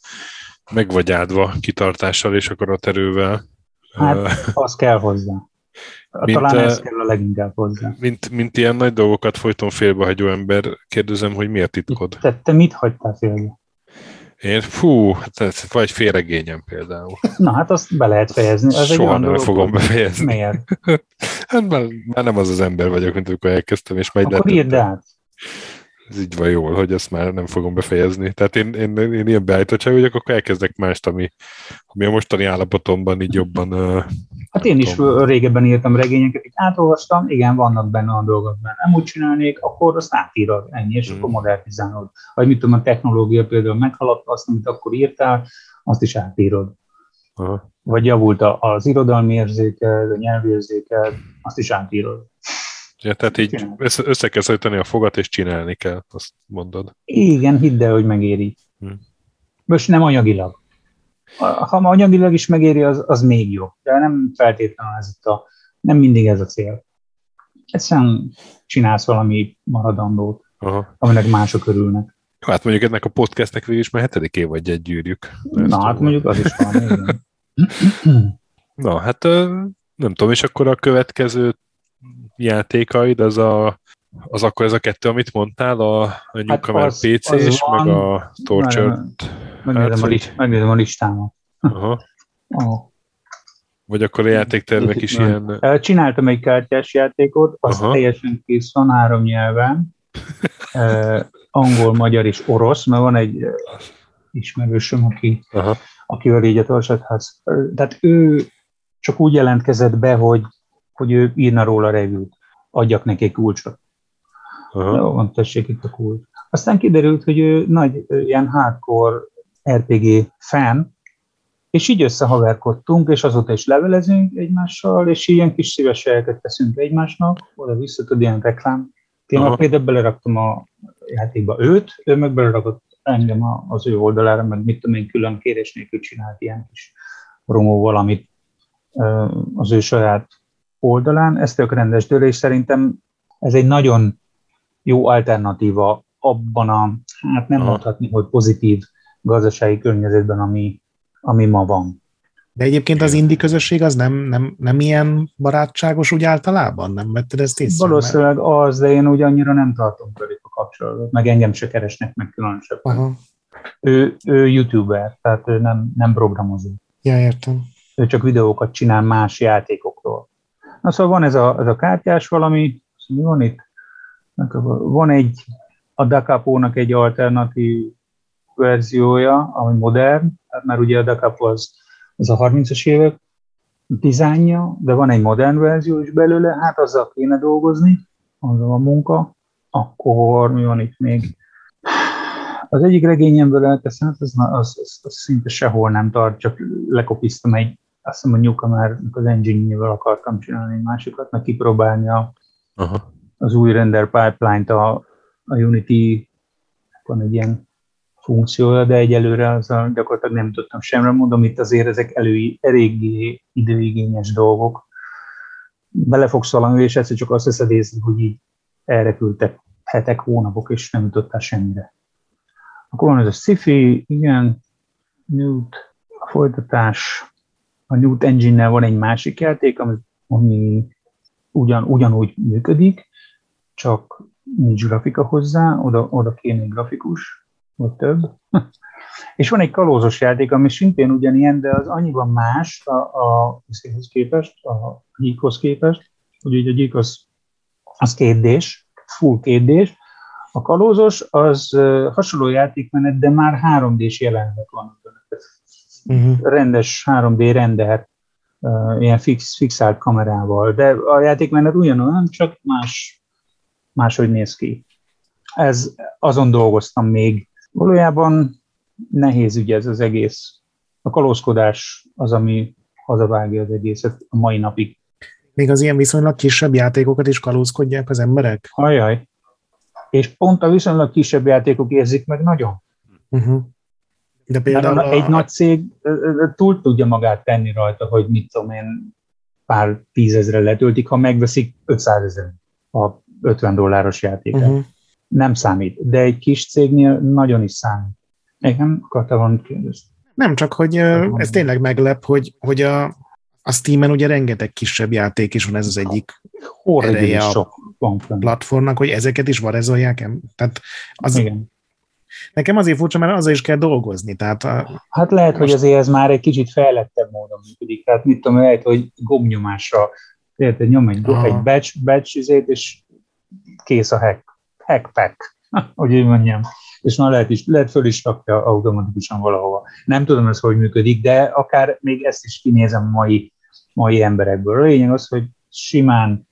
meg vagy áldva kitartással és akaraterővel. Hát, Az kell hozzá. Mint, Talán ez kell a leginkább hozzá. mint, mint ilyen nagy dolgokat folyton félbehagyó ember, kérdezem, hogy miért titkod? Te, te mit hagytál félbe? Én, fú, hát ez vagy félregényem például. Na hát azt be lehet fejezni. Ez Soha nem dolog, fogom befejezni. Miért? Hát már, már nem az az ember vagyok, mint amikor elkezdtem, és megy Akkor írd át. Ez így van jól, hogy ezt már nem fogom befejezni. Tehát én, én, én ilyen beállítottság vagyok, akkor elkezdek mást, ami, ami a mostani állapotomban így jobban... Hát én is régebben írtam regényeket, így átolvastam, igen, vannak benne a dolgok, mert nem úgy csinálnék, akkor azt átírod, ennyi, és Mm. akkor modernizálod. Vagy mit tudom, a technológia például meghaladta azt, amit akkor írtál, azt is átírod. aha. Vagy javult az irodalmi érzéked, a nyelvérzéked, azt is átírod. Ja, tehát így össze, össze kell szorítani a fogat, és csinálni kell, azt mondod. Igen, hidd el, hogy megéri. Hm. Most nem anyagilag. Ha ma anyagilag is megéri, az, az még jobb. De nem feltétlenül ez itt a, nem mindig ez a cél. Egyszerűen csinálsz valami maradandót, Aha. aminek mások örülnek. Jó, Hát mondjuk ennek a podcastnek végül is már hetedik év vagy egy gyűrjük. Ezt Na, hát mondjuk az is van. Na, hát nem tudom, és akkor a következő játékaid, az a az akkor ez a kettő, amit mondtál, a, a Newcomer az- PC-s, meg a Tortured. Megnézem, a, vagy- list, megnézem a listámat. Aha. Oh. Vagy akkor a játéktervek is ilyen... Csináltam egy kártyás játékot, az Aha. teljesen kész van három nyelven. Eh, angol, magyar és orosz, mert van egy ismerősöm, aki, Aha. akivel így a Torsadház. Tehát ő csak úgy jelentkezett be, hogy, hogy ő írna róla review-t. Adjak neki egy kulcsot. Aha. Jó, van, tessék itt a kulcs. Aztán kiderült, hogy ő nagy ilyen hardcore RPG fan, és így összehaverkodtunk, és azóta is levelezünk egymással, és ilyen kis szívességeket teszünk egymásnak, oda vissza tud ilyen reklám. Én Aha. például beleraktam a játékba őt, ő meg belerakott engem az ő oldalára, meg mit tudom én, külön kérés nélkül csinált ilyen kis promó valamit az ő saját oldalán. Ez tök rendes dől, és szerintem ez egy nagyon jó alternatíva abban a, hát nem Aha. mondhatni, hogy pozitív gazdasági környezetben, ami, ami ma van. De egyébként az indi közösség az nem, nem, nem ilyen barátságos úgy általában? Nem vetted ezt észre? Valószínűleg az, de én úgy annyira nem tartom velük a kapcsolatot, meg engem se keresnek meg különösebben. Aha. Ő, ő youtuber, tehát ő nem, nem programozó. Ja, értem. Ő csak videókat csinál más játékokról. Na szóval van ez a, ez a kártyás valami, mi van itt? Van egy, a Dakapónak egy alternatív verziója, ami modern, már ugye a Dakapo az, az a 30-as évek dizájnja, de van egy modern verzió is belőle, hát azzal kéne dolgozni, azzal a munka. Akkor mi van itt még? Az egyik regényemből elteszem, hát az, az, az, az, szinte sehol nem tart, csak lekopiztam egy, azt hiszem a Newcomer az engine akartam csinálni egy másikat, meg kipróbálni a, Aha. az új render pipeline-t a, a Unity, van egy ilyen funkciója, de egyelőre azzal gyakorlatilag nem tudtam semmi. Mondom, itt azért ezek elő, eléggé időigényes dolgok. Bele fogsz valami, és egyszer csak azt veszed észre, hogy így elrepültek hetek, hónapok, és nem jutottál semmire. Akkor van ez a sci-fi, igen, Newt, a folytatás, a Newt Engine-nel van egy másik játék, ami, ami ugyan, ugyanúgy működik, csak nincs grafika hozzá, oda, oda kéne grafikus, vagy több. És van egy kalózos játék, ami szintén ugyanilyen, de az annyiban más a, a, a képest, a gyíkhoz képest, hogy ugye a gyík az, az kétdés, full kétdés, a kalózos az hasonló játékmenet, de már 3D-s jelenet van. Uh-huh. Rendes 3D render, ilyen fix, fixált kamerával, de a játékmenet ugyanolyan, csak más, máshogy néz ki. Ez, azon dolgoztam még. Valójában nehéz ügy ez az egész. A kalózkodás az, ami hazavágja az egészet a mai napig. Még az ilyen viszonylag kisebb játékokat is kalózkodják az emberek? Ajaj, és pont a viszonylag kisebb játékok érzik meg nagyon. Uh-huh. De például a... egy nagy cég túl tudja magát tenni rajta, hogy mit tudom én, pár tízezre letöltik, ha megveszik 500 ezer a 50 dolláros játékot. Uh-huh. Nem számít, de egy kis cégnél nagyon is számít. Igen, van kérdezni. Nem, csak hogy ez tényleg meglep, hogy, hogy a, a Steam-en ugye rengeteg kisebb játék is van, ez az egyik ereje a sok platformnak, hogy ezeket is varezolják. Tehát az, Igen. Nekem azért furcsa, mert azzal is kell dolgozni. Tehát a, hát lehet, most... hogy azért ez már egy kicsit fejlettebb módon működik. Tehát mit tudom, lehet, hogy gomnyomásra hogy nyom egy, Aha. egy batch, batch izét, és kész a hack. Hack pack, hogy úgy mondjam. És már lehet, is, lehet föl is rakja automatikusan valahova. Nem tudom ez, hogy működik, de akár még ezt is kinézem mai, mai emberekből. A lényeg az, hogy simán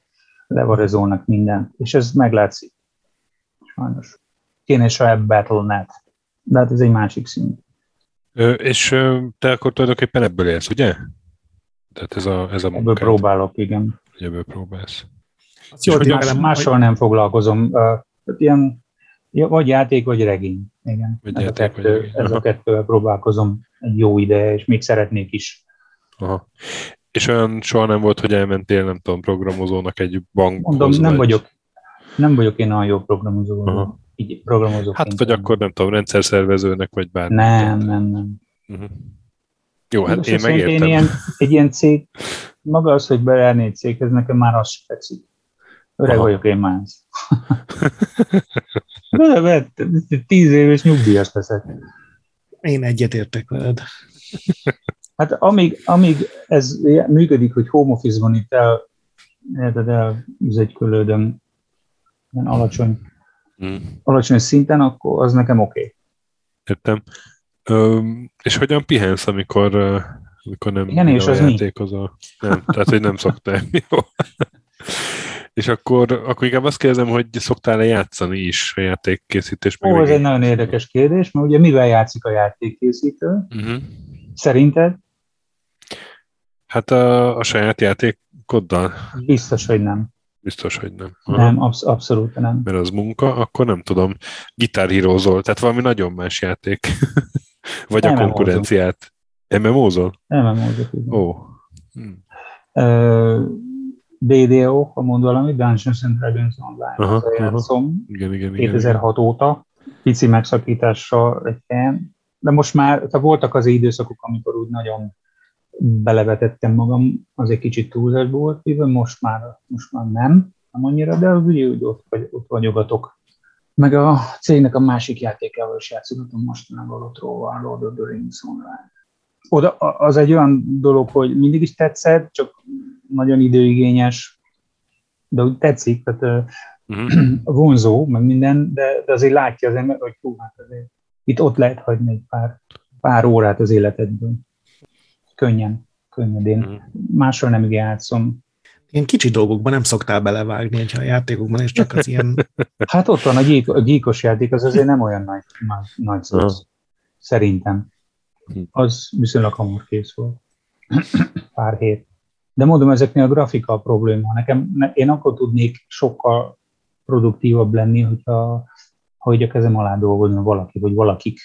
levarezolnak mindent, és ez meglátszik. Sajnos. Kéne saját Battle.net, de hát ez egy másik szint. Ö, és ö, te akkor tulajdonképpen ebből élsz, ugye? Tehát ez a, ez a munkád. Ebből próbálok, igen. Ebből próbálsz. Jó, hogy más, mással nem foglalkozom. Uh, tehát ilyen, vagy játék, vagy regény. Igen. Vagy ez, játék, a kettő, vagy regény. ez a kettővel próbálkozom egy jó ide, és még szeretnék is. Aha. És olyan soha nem volt, hogy elmentél, nem tudom, programozónak egy bankhoz? Mondom, nem vagy... vagyok, nem vagyok én olyan jó programozó. Aha. Így programozó. Hát vagy akkor nem tudom, rendszerszervezőnek, vagy bármi. Nem, nem, nem. Uh-huh. Jó, hát én megértem. Én ilyen, egy ilyen cég, maga az, hogy beállni egy céghez, nekem már az se tetszik. Öreg Aha. vagyok én már. de, tíz éves nyugdíjas leszek. Én egyetértek veled. Hát amíg, amíg ez működik, hogy home office-ban itt el, érted el, üzegykölődöm ilyen alacsony, hmm. alacsony szinten, akkor az nekem oké. Okay. Értem. Ö, és hogyan pihensz, amikor, amikor nem Pihenés a játékozol? Nem, tehát hogy nem szoktál. Jó. és akkor, akkor inkább azt kérdezem, hogy szoktál-e játszani is a játékkészítés? Ó, ez egy nagyon érdekes kérdés, mert ugye mivel játszik a játékkészítő? Uh-huh. Szerinted? Hát a, a saját játékoddal? Biztos, hogy nem. Biztos, hogy nem. Aha. Nem, absz- abszolút nem. Mert az munka, akkor nem tudom, gitárhírózol, tehát valami nagyon más játék. Vagy MMO-zol. a konkurenciát. MMO-zol? MMO-zol. Ó. Hmm. Uh, DDO, ha mond valami, Dungeons and Dragons Online, aha, játszom. Igen, igen, 2006 igen. óta, pici megszakítással egy helyen, de most már, tehát voltak az időszakok, amikor úgy nagyon belevetettem magam, az egy kicsit túlzás volt, most már, most már nem, nem annyira, de ugye úgy ott, vagy, ott vagyogatok. Meg a cégnek a másik játékával is játszogatom mostanában a Trollval, Lord of the Rings Online. Oda, az egy olyan dolog, hogy mindig is tetszett, csak nagyon időigényes, de úgy tetszik, tehát uh-huh. vonzó, meg minden, de, de azért látja az ember, hogy hú, hát azért itt ott lehet hagyni egy pár, pár órát az életedből. Könnyen, könnyedén. Uh-huh. Máshol nem játszom. Ilyen kicsi dolgokban nem szoktál belevágni, hogyha a játékokban, és csak az ilyen... Hát ott van, a, gyík, a gyíkos játék az azért nem olyan nagy, nagy, nagy szó. Uh-huh. Szerintem. Hm. Az viszonylag hamar kész volt. Pár hét. De mondom, ezeknél a grafika a probléma. Nekem, ne, én akkor tudnék sokkal produktívabb lenni, hogyha hogy a kezem alá dolgozni valaki, vagy valakik.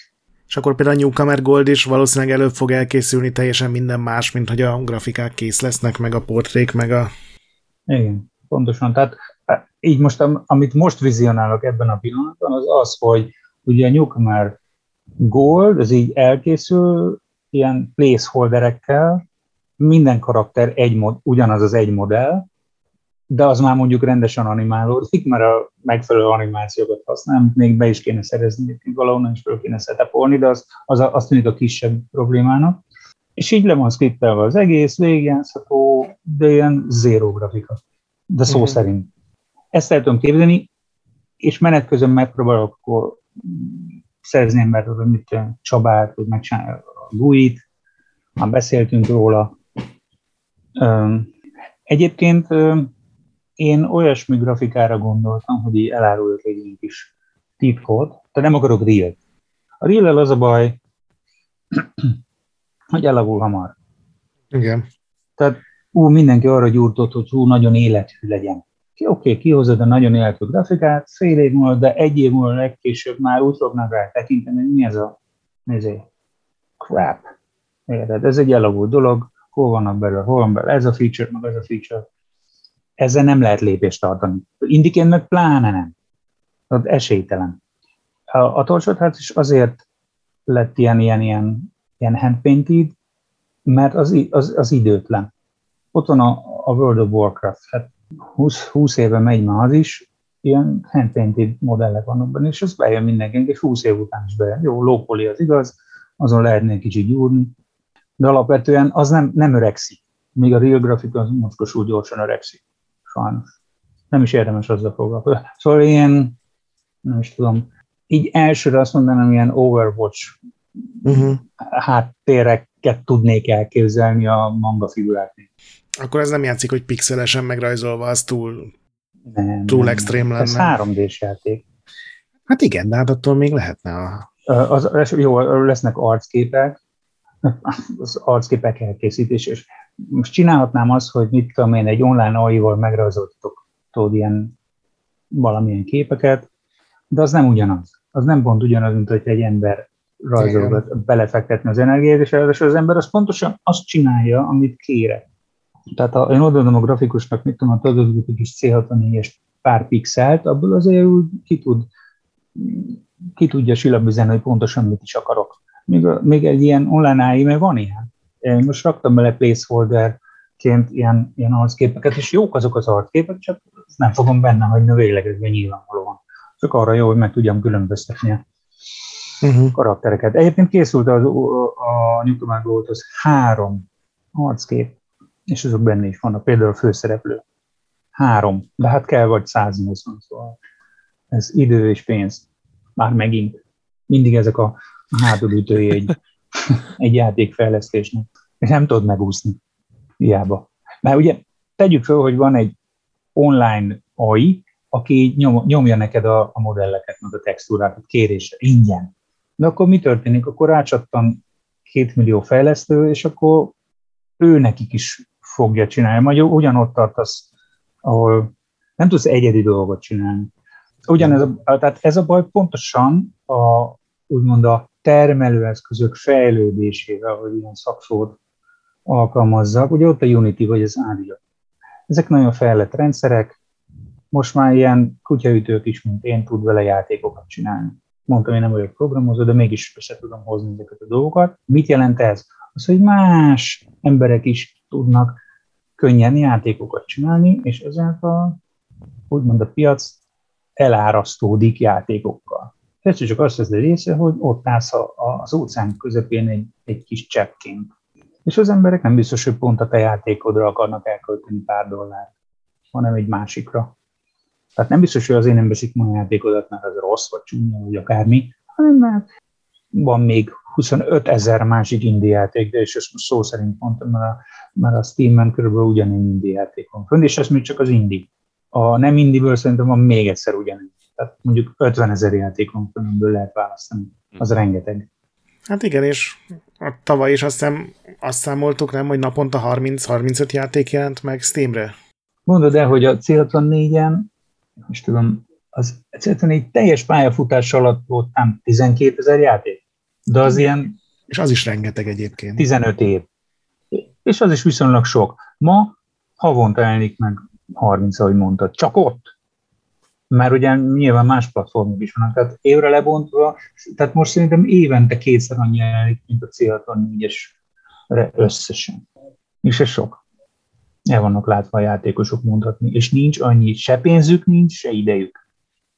És akkor például a Newcomer Gold is valószínűleg előbb fog elkészülni teljesen minden más, mint hogy a grafikák kész lesznek, meg a portrék, meg a... Igen, pontosan. Tehát e, így most, amit most vizionálok ebben a pillanatban, az az, hogy ugye a Newcomer Gold, ez így elkészül ilyen placeholderekkel, minden karakter egy mod, ugyanaz az egy modell, de az már mondjuk rendesen animálódik, mert a megfelelő animációkat használ, még be is kéne szerezni, valahonnan is fel kéne setupolni, de az, az, az tűnik a kisebb problémának. És így le van skriptelve az egész, végigjátszható, de ilyen zéró grafika. De szó uh-huh. szerint. Ezt el tudom képzelni, és menet közben megpróbálok akkor szerezni embert, hogy mit Csabát, hogy megcsinálja a Guit, már beszéltünk róla. Egyébként én olyasmi grafikára gondoltam, hogy elárulok egy ilyen kis titkot, tehát nem akarok real A real az a baj, hogy elavul hamar. Igen. Tehát ú, mindenki arra gyúrtott, hogy hú, nagyon élethű legyen. Oké, okay, kihozod a nagyon élethű grafikát, fél év múlva, de egy év múlva legkésőbb már úgy fognak rá tekinteni, hogy mi ez a nézé, crap. Érted? Ez egy elavult dolog, hol vannak belőle, hol van belőle, ez a feature, meg ez a feature ezzel nem lehet lépést tartani. Indiként meg pláne nem. Az esélytelen. A, a hát is azért lett ilyen, ilyen, ilyen, ilyen handpainted, mert az, az, az időtlen. Ott van a, a World of Warcraft, hát 20, 20 éve megy már az is, ilyen handpainted modellek vannak benne, és az bejön mindenkinek, és 20 év után is bejön. Jó, lópoli az igaz, azon lehetne egy kicsit gyúrni, de alapvetően az nem, nem öregszik. Míg a real grafika az mocskosul gyorsan öregszik sajnos. Nem is érdemes azzal foglalkozni. Szóval én, nem is tudom, így elsőre azt mondanám, ilyen Overwatch uh-huh. háttéreket tudnék elképzelni a manga figuráknél. Akkor ez nem játszik, hogy pixelesen megrajzolva, az túl, nem, túl extrém lenne. Ez 3D-s játék. Hát igen, de hát attól még lehetne a... Az, az, jó, lesznek arcképek, az arcképek elkészítés, és most csinálhatnám azt, hogy mit tudom én, egy online AI-val megrajzoltatok tudod, ilyen valamilyen képeket, de az nem ugyanaz. Az nem pont ugyanaz, mint hogy egy ember rajzolgat, belefektetni az energiát, és az ember az pontosan azt csinálja, amit kére. Tehát ha én odaadom a grafikusnak, mit tudom, adott egy kis C64-es pár pixelt, abból azért úgy ki, tud, ki tudja silabüzenni, hogy pontosan mit is akarok. Még, még egy ilyen online AI, mert van ilyen. Én most raktam bele placeholderként ilyen, ilyen arcképeket, és jók azok az arcképek, csak nem fogom benne hagyni a véglegesben nyilvánvalóan. Csak arra jó, hogy meg tudjam különböztetni a uh-huh. karaktereket. Egyébként készült az, a Newcomer az három arckép, és azok benne is vannak, például a főszereplő. Három, de hát kell vagy 180, szóval ez idő és pénz. Már megint. Mindig ezek a hátulütői egy egy játékfejlesztésnek, és nem tudod megúszni. Hiába. Mert ugye tegyük fel, hogy van egy online AI, aki nyom, nyomja neked a, a modelleket, meg a textúrákat kérésre, ingyen. De akkor mi történik? Akkor rácsattan két millió fejlesztő, és akkor ő nekik is fogja csinálni. Majd ugyanott tartasz, ahol nem tudsz egyedi dolgot csinálni. Ugyanez a, tehát ez a baj pontosan a, úgymond a termelőeszközök fejlődésével, hogy ilyen szakszót alkalmazzak. Ugye ott a Unity vagy az Avia. Ezek nagyon fejlett rendszerek, most már ilyen kutyaütők is, mint én, tud vele játékokat csinálni. Mondtam, én nem vagyok programozó, de mégis össze tudom hozni ezeket a dolgokat. Mit jelent ez? Az, hogy más emberek is tudnak könnyen játékokat csinálni, és ezáltal úgymond a piac elárasztódik játékokkal. Egyszer csak azt veszed része, hogy ott állsz az óceán közepén egy, egy kis cseppként. És az emberek nem biztos, hogy pont a te játékodra akarnak elkölteni pár dollárt, hanem egy másikra. Tehát nem biztos, hogy azért nem veszik ma a játékodat, mert az rossz, vagy csúnya, vagy akármi, hanem mert van még 25 ezer másik indie játék, de és ezt most szó szerint mondtam, mert a, mert a Steam-en körülbelül ugyanegy indie játék van fönn, és ez még csak az indie. A nem indie szerintem van még egyszer ugyanegy. Tehát mondjuk 50 ezer játék van fönn, amiből lehet választani. Az hmm. rengeteg. Hát igen, és a tavaly is azt, hiszem, azt számoltuk, nem, hogy naponta 30-35 játék jelent meg Steamre. Mondod el, hogy a C64-en, most tudom, az C64 teljes pályafutás alatt volt nem 12 ezer játék, de az ilyen... És az is rengeteg egyébként. 15 év. És az is viszonylag sok. Ma havonta elnik meg 30, ahogy mondtad. Csak ott mert ugye nyilván más platformok is vannak, tehát évre lebontva, tehát most szerintem évente kétszer annyi jelenik, mint a C64-es összesen. És ez sok. El vannak látva a játékosok mondhatni, és nincs annyi, se pénzük nincs, se idejük.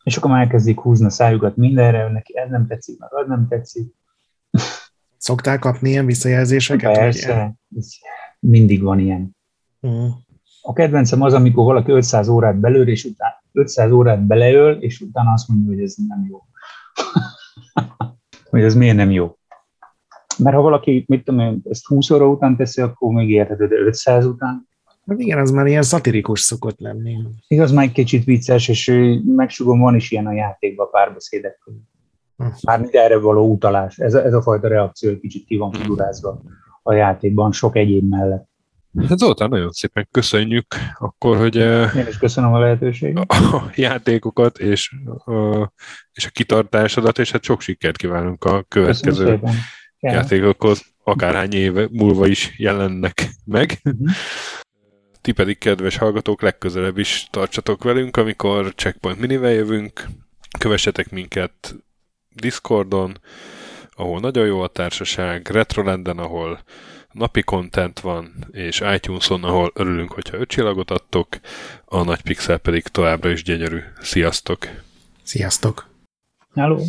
És akkor már elkezdik húzni a szájukat mindenre, neki ez nem tetszik, meg az nem tetszik. Szoktál kapni ilyen visszajelzéseket? Persze, mindig van ilyen. Uh. A kedvencem az, amikor valaki 500 órát belőr, és utána 500 órát beleöl, és utána azt mondja, hogy ez nem jó. hogy ez miért nem jó. Mert ha valaki, mit tudom én, ezt 20 óra után teszi, akkor még érted, de 500 után. Hát igen, az már ilyen szatirikus szokott lenni. Igaz, már egy kicsit vicces, és megsugom, van is ilyen a játékban párbeszédek. Mármint erre való utalás. Ez a, ez a fajta reakció kicsit ki van figurázva a játékban, sok egyéb mellett. Hát Zoltán, nagyon szépen köszönjük akkor, hogy Én is köszönöm a lehetőséget. A játékokat és, a, és a kitartásodat, és hát sok sikert kívánunk a következő játékokhoz, akárhány éve múlva is jelennek meg. Uh-huh. Ti pedig, kedves hallgatók, legközelebb is tartsatok velünk, amikor Checkpoint Minivel jövünk. Kövessetek minket Discordon, ahol nagyon jó a társaság, Retrolanden, ahol napi content van, és iTunes-on, ahol örülünk, hogyha öt csillagot adtok, a nagy pixel pedig továbbra is gyönyörű. Sziasztok! Sziasztok! Hello!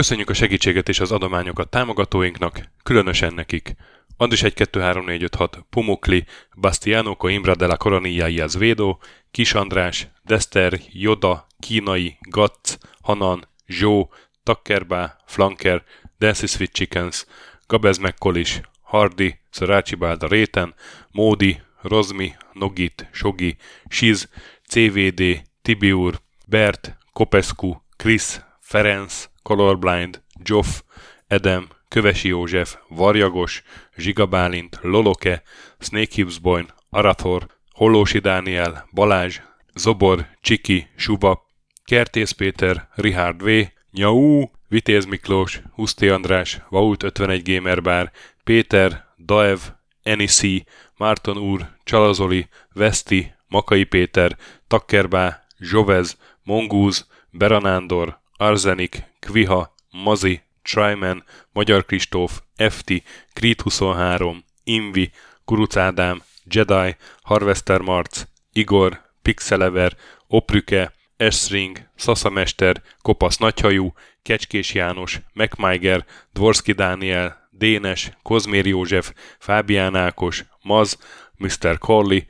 Köszönjük a segítséget és az adományokat támogatóinknak, különösen nekik. Andris 1 2 3 4 5 6, Pumukli, Bastiano Coimbra de la Coronilla y Azvedo, Kis András, Dester, Joda, Kínai, Gatz, Hanan, Zsó, Takkerbá, Flanker, Dancy Sweet Chickens, Gabez McCollish, Hardy, Szarácsi Bálda Réten, Módi, Rozmi, Nogit, Sogi, Siz, CVD, Tibiur, Bert, Kopescu, Chris, Ferenc, Colorblind, Joff, Edem, Kövesi József, Varjagos, Zsigabálint, Loloke, Snake Hibsboyn, Arathor, Hollósi Dániel, Balázs, Zobor, Csiki, Suba, Kertész Péter, Richard V, Nyau, Vitéz Miklós, Huszti András, Vaut 51 Gamer Bar, Péter, Daev, Enisi, Márton úr, Csalazoli, Veszti, Makai Péter, Takkerbá, Zsovez, Mongúz, Beranándor, Arzenik, Kviha, Mazi, Tryman, Magyar Kristóf, FT, Creed 23, Invi, Kuruc Ádám, Jedi, Harvester Marc, Igor, Pixelever, Oprüke, Esring, Szaszamester, Kopasz Nagyhajú, Kecskés János, MacMiger, Dvorski Dániel, Dénes, Kozmér József, Fábián Ákos, Maz, Mr. Corley,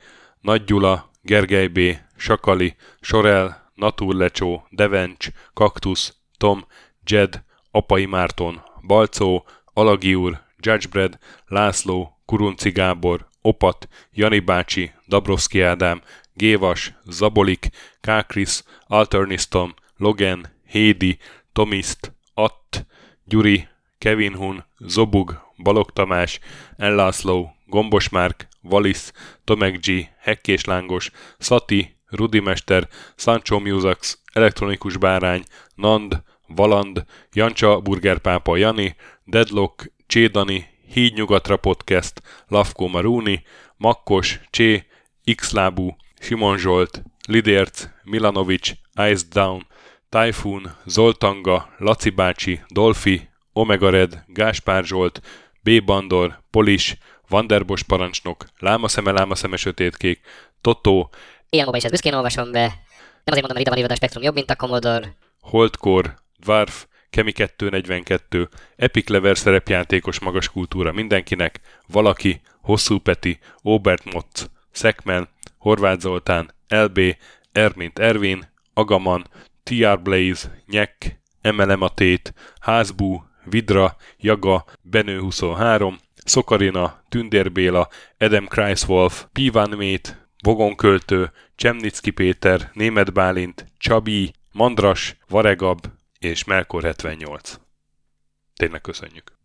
Nagy Gyula, Gergely B., Sakali, Sorel, Naturlecsó, Devencs, Kaktusz, Tom, Jed, Apai Márton, Balcó, Alagi úr, Judgebred, László, Kurunci Gábor, Opat, Jani bácsi, Dabrowski Ádám, Gévas, Zabolik, Kákris, Alternistom, Logan, Hédi, Tomiszt, Att, Gyuri, Kevin Hun, Zobug, Balog Tamás, Ellászló, Gombos Márk, Valisz, Tomek G, Hekkés Lángos, Szati, Rudimester, Sancho Musax, Elektronikus Bárány, Nand, Valand, Jancsa Burgerpápa Jani, Deadlock, Csédani, Hídnyugatra Podcast, Lavko Maruni, Makkos, Csé, Xlábú, Simon Zsolt, Lidérc, Milanovic, Ice Down, Typhoon, Zoltanga, Laci bácsi, Dolfi, Omega Red, Gáspár Zsolt, B. Bandor, Polis, Vanderbos parancsnok, Lámaszeme, Lámaszeme sötétkék, Totó, Ilyen is ezt büszkén olvasom be. Nem azért mondom, mert ide van írva a Spektrum jobb, mint a Commodore. Holdcore, Dwarf, Kemi 242, Epic Lever szerepjátékos magas kultúra mindenkinek, Valaki, Hosszú Peti, Obert Motz, Szekmen, Horváth Zoltán, LB, Ermint Ervin, Agaman, TR Blaze, Nyek, Emelem a Házbú, Vidra, Jaga, Benő 23, Szokarina, Tündér Béla, Edem Kreiswolf, Pivan Mét, Vogonköltő, Csemnicki Péter, Német Bálint, Csabi, Mandras, Varegab és Melkor 78. Tényleg köszönjük!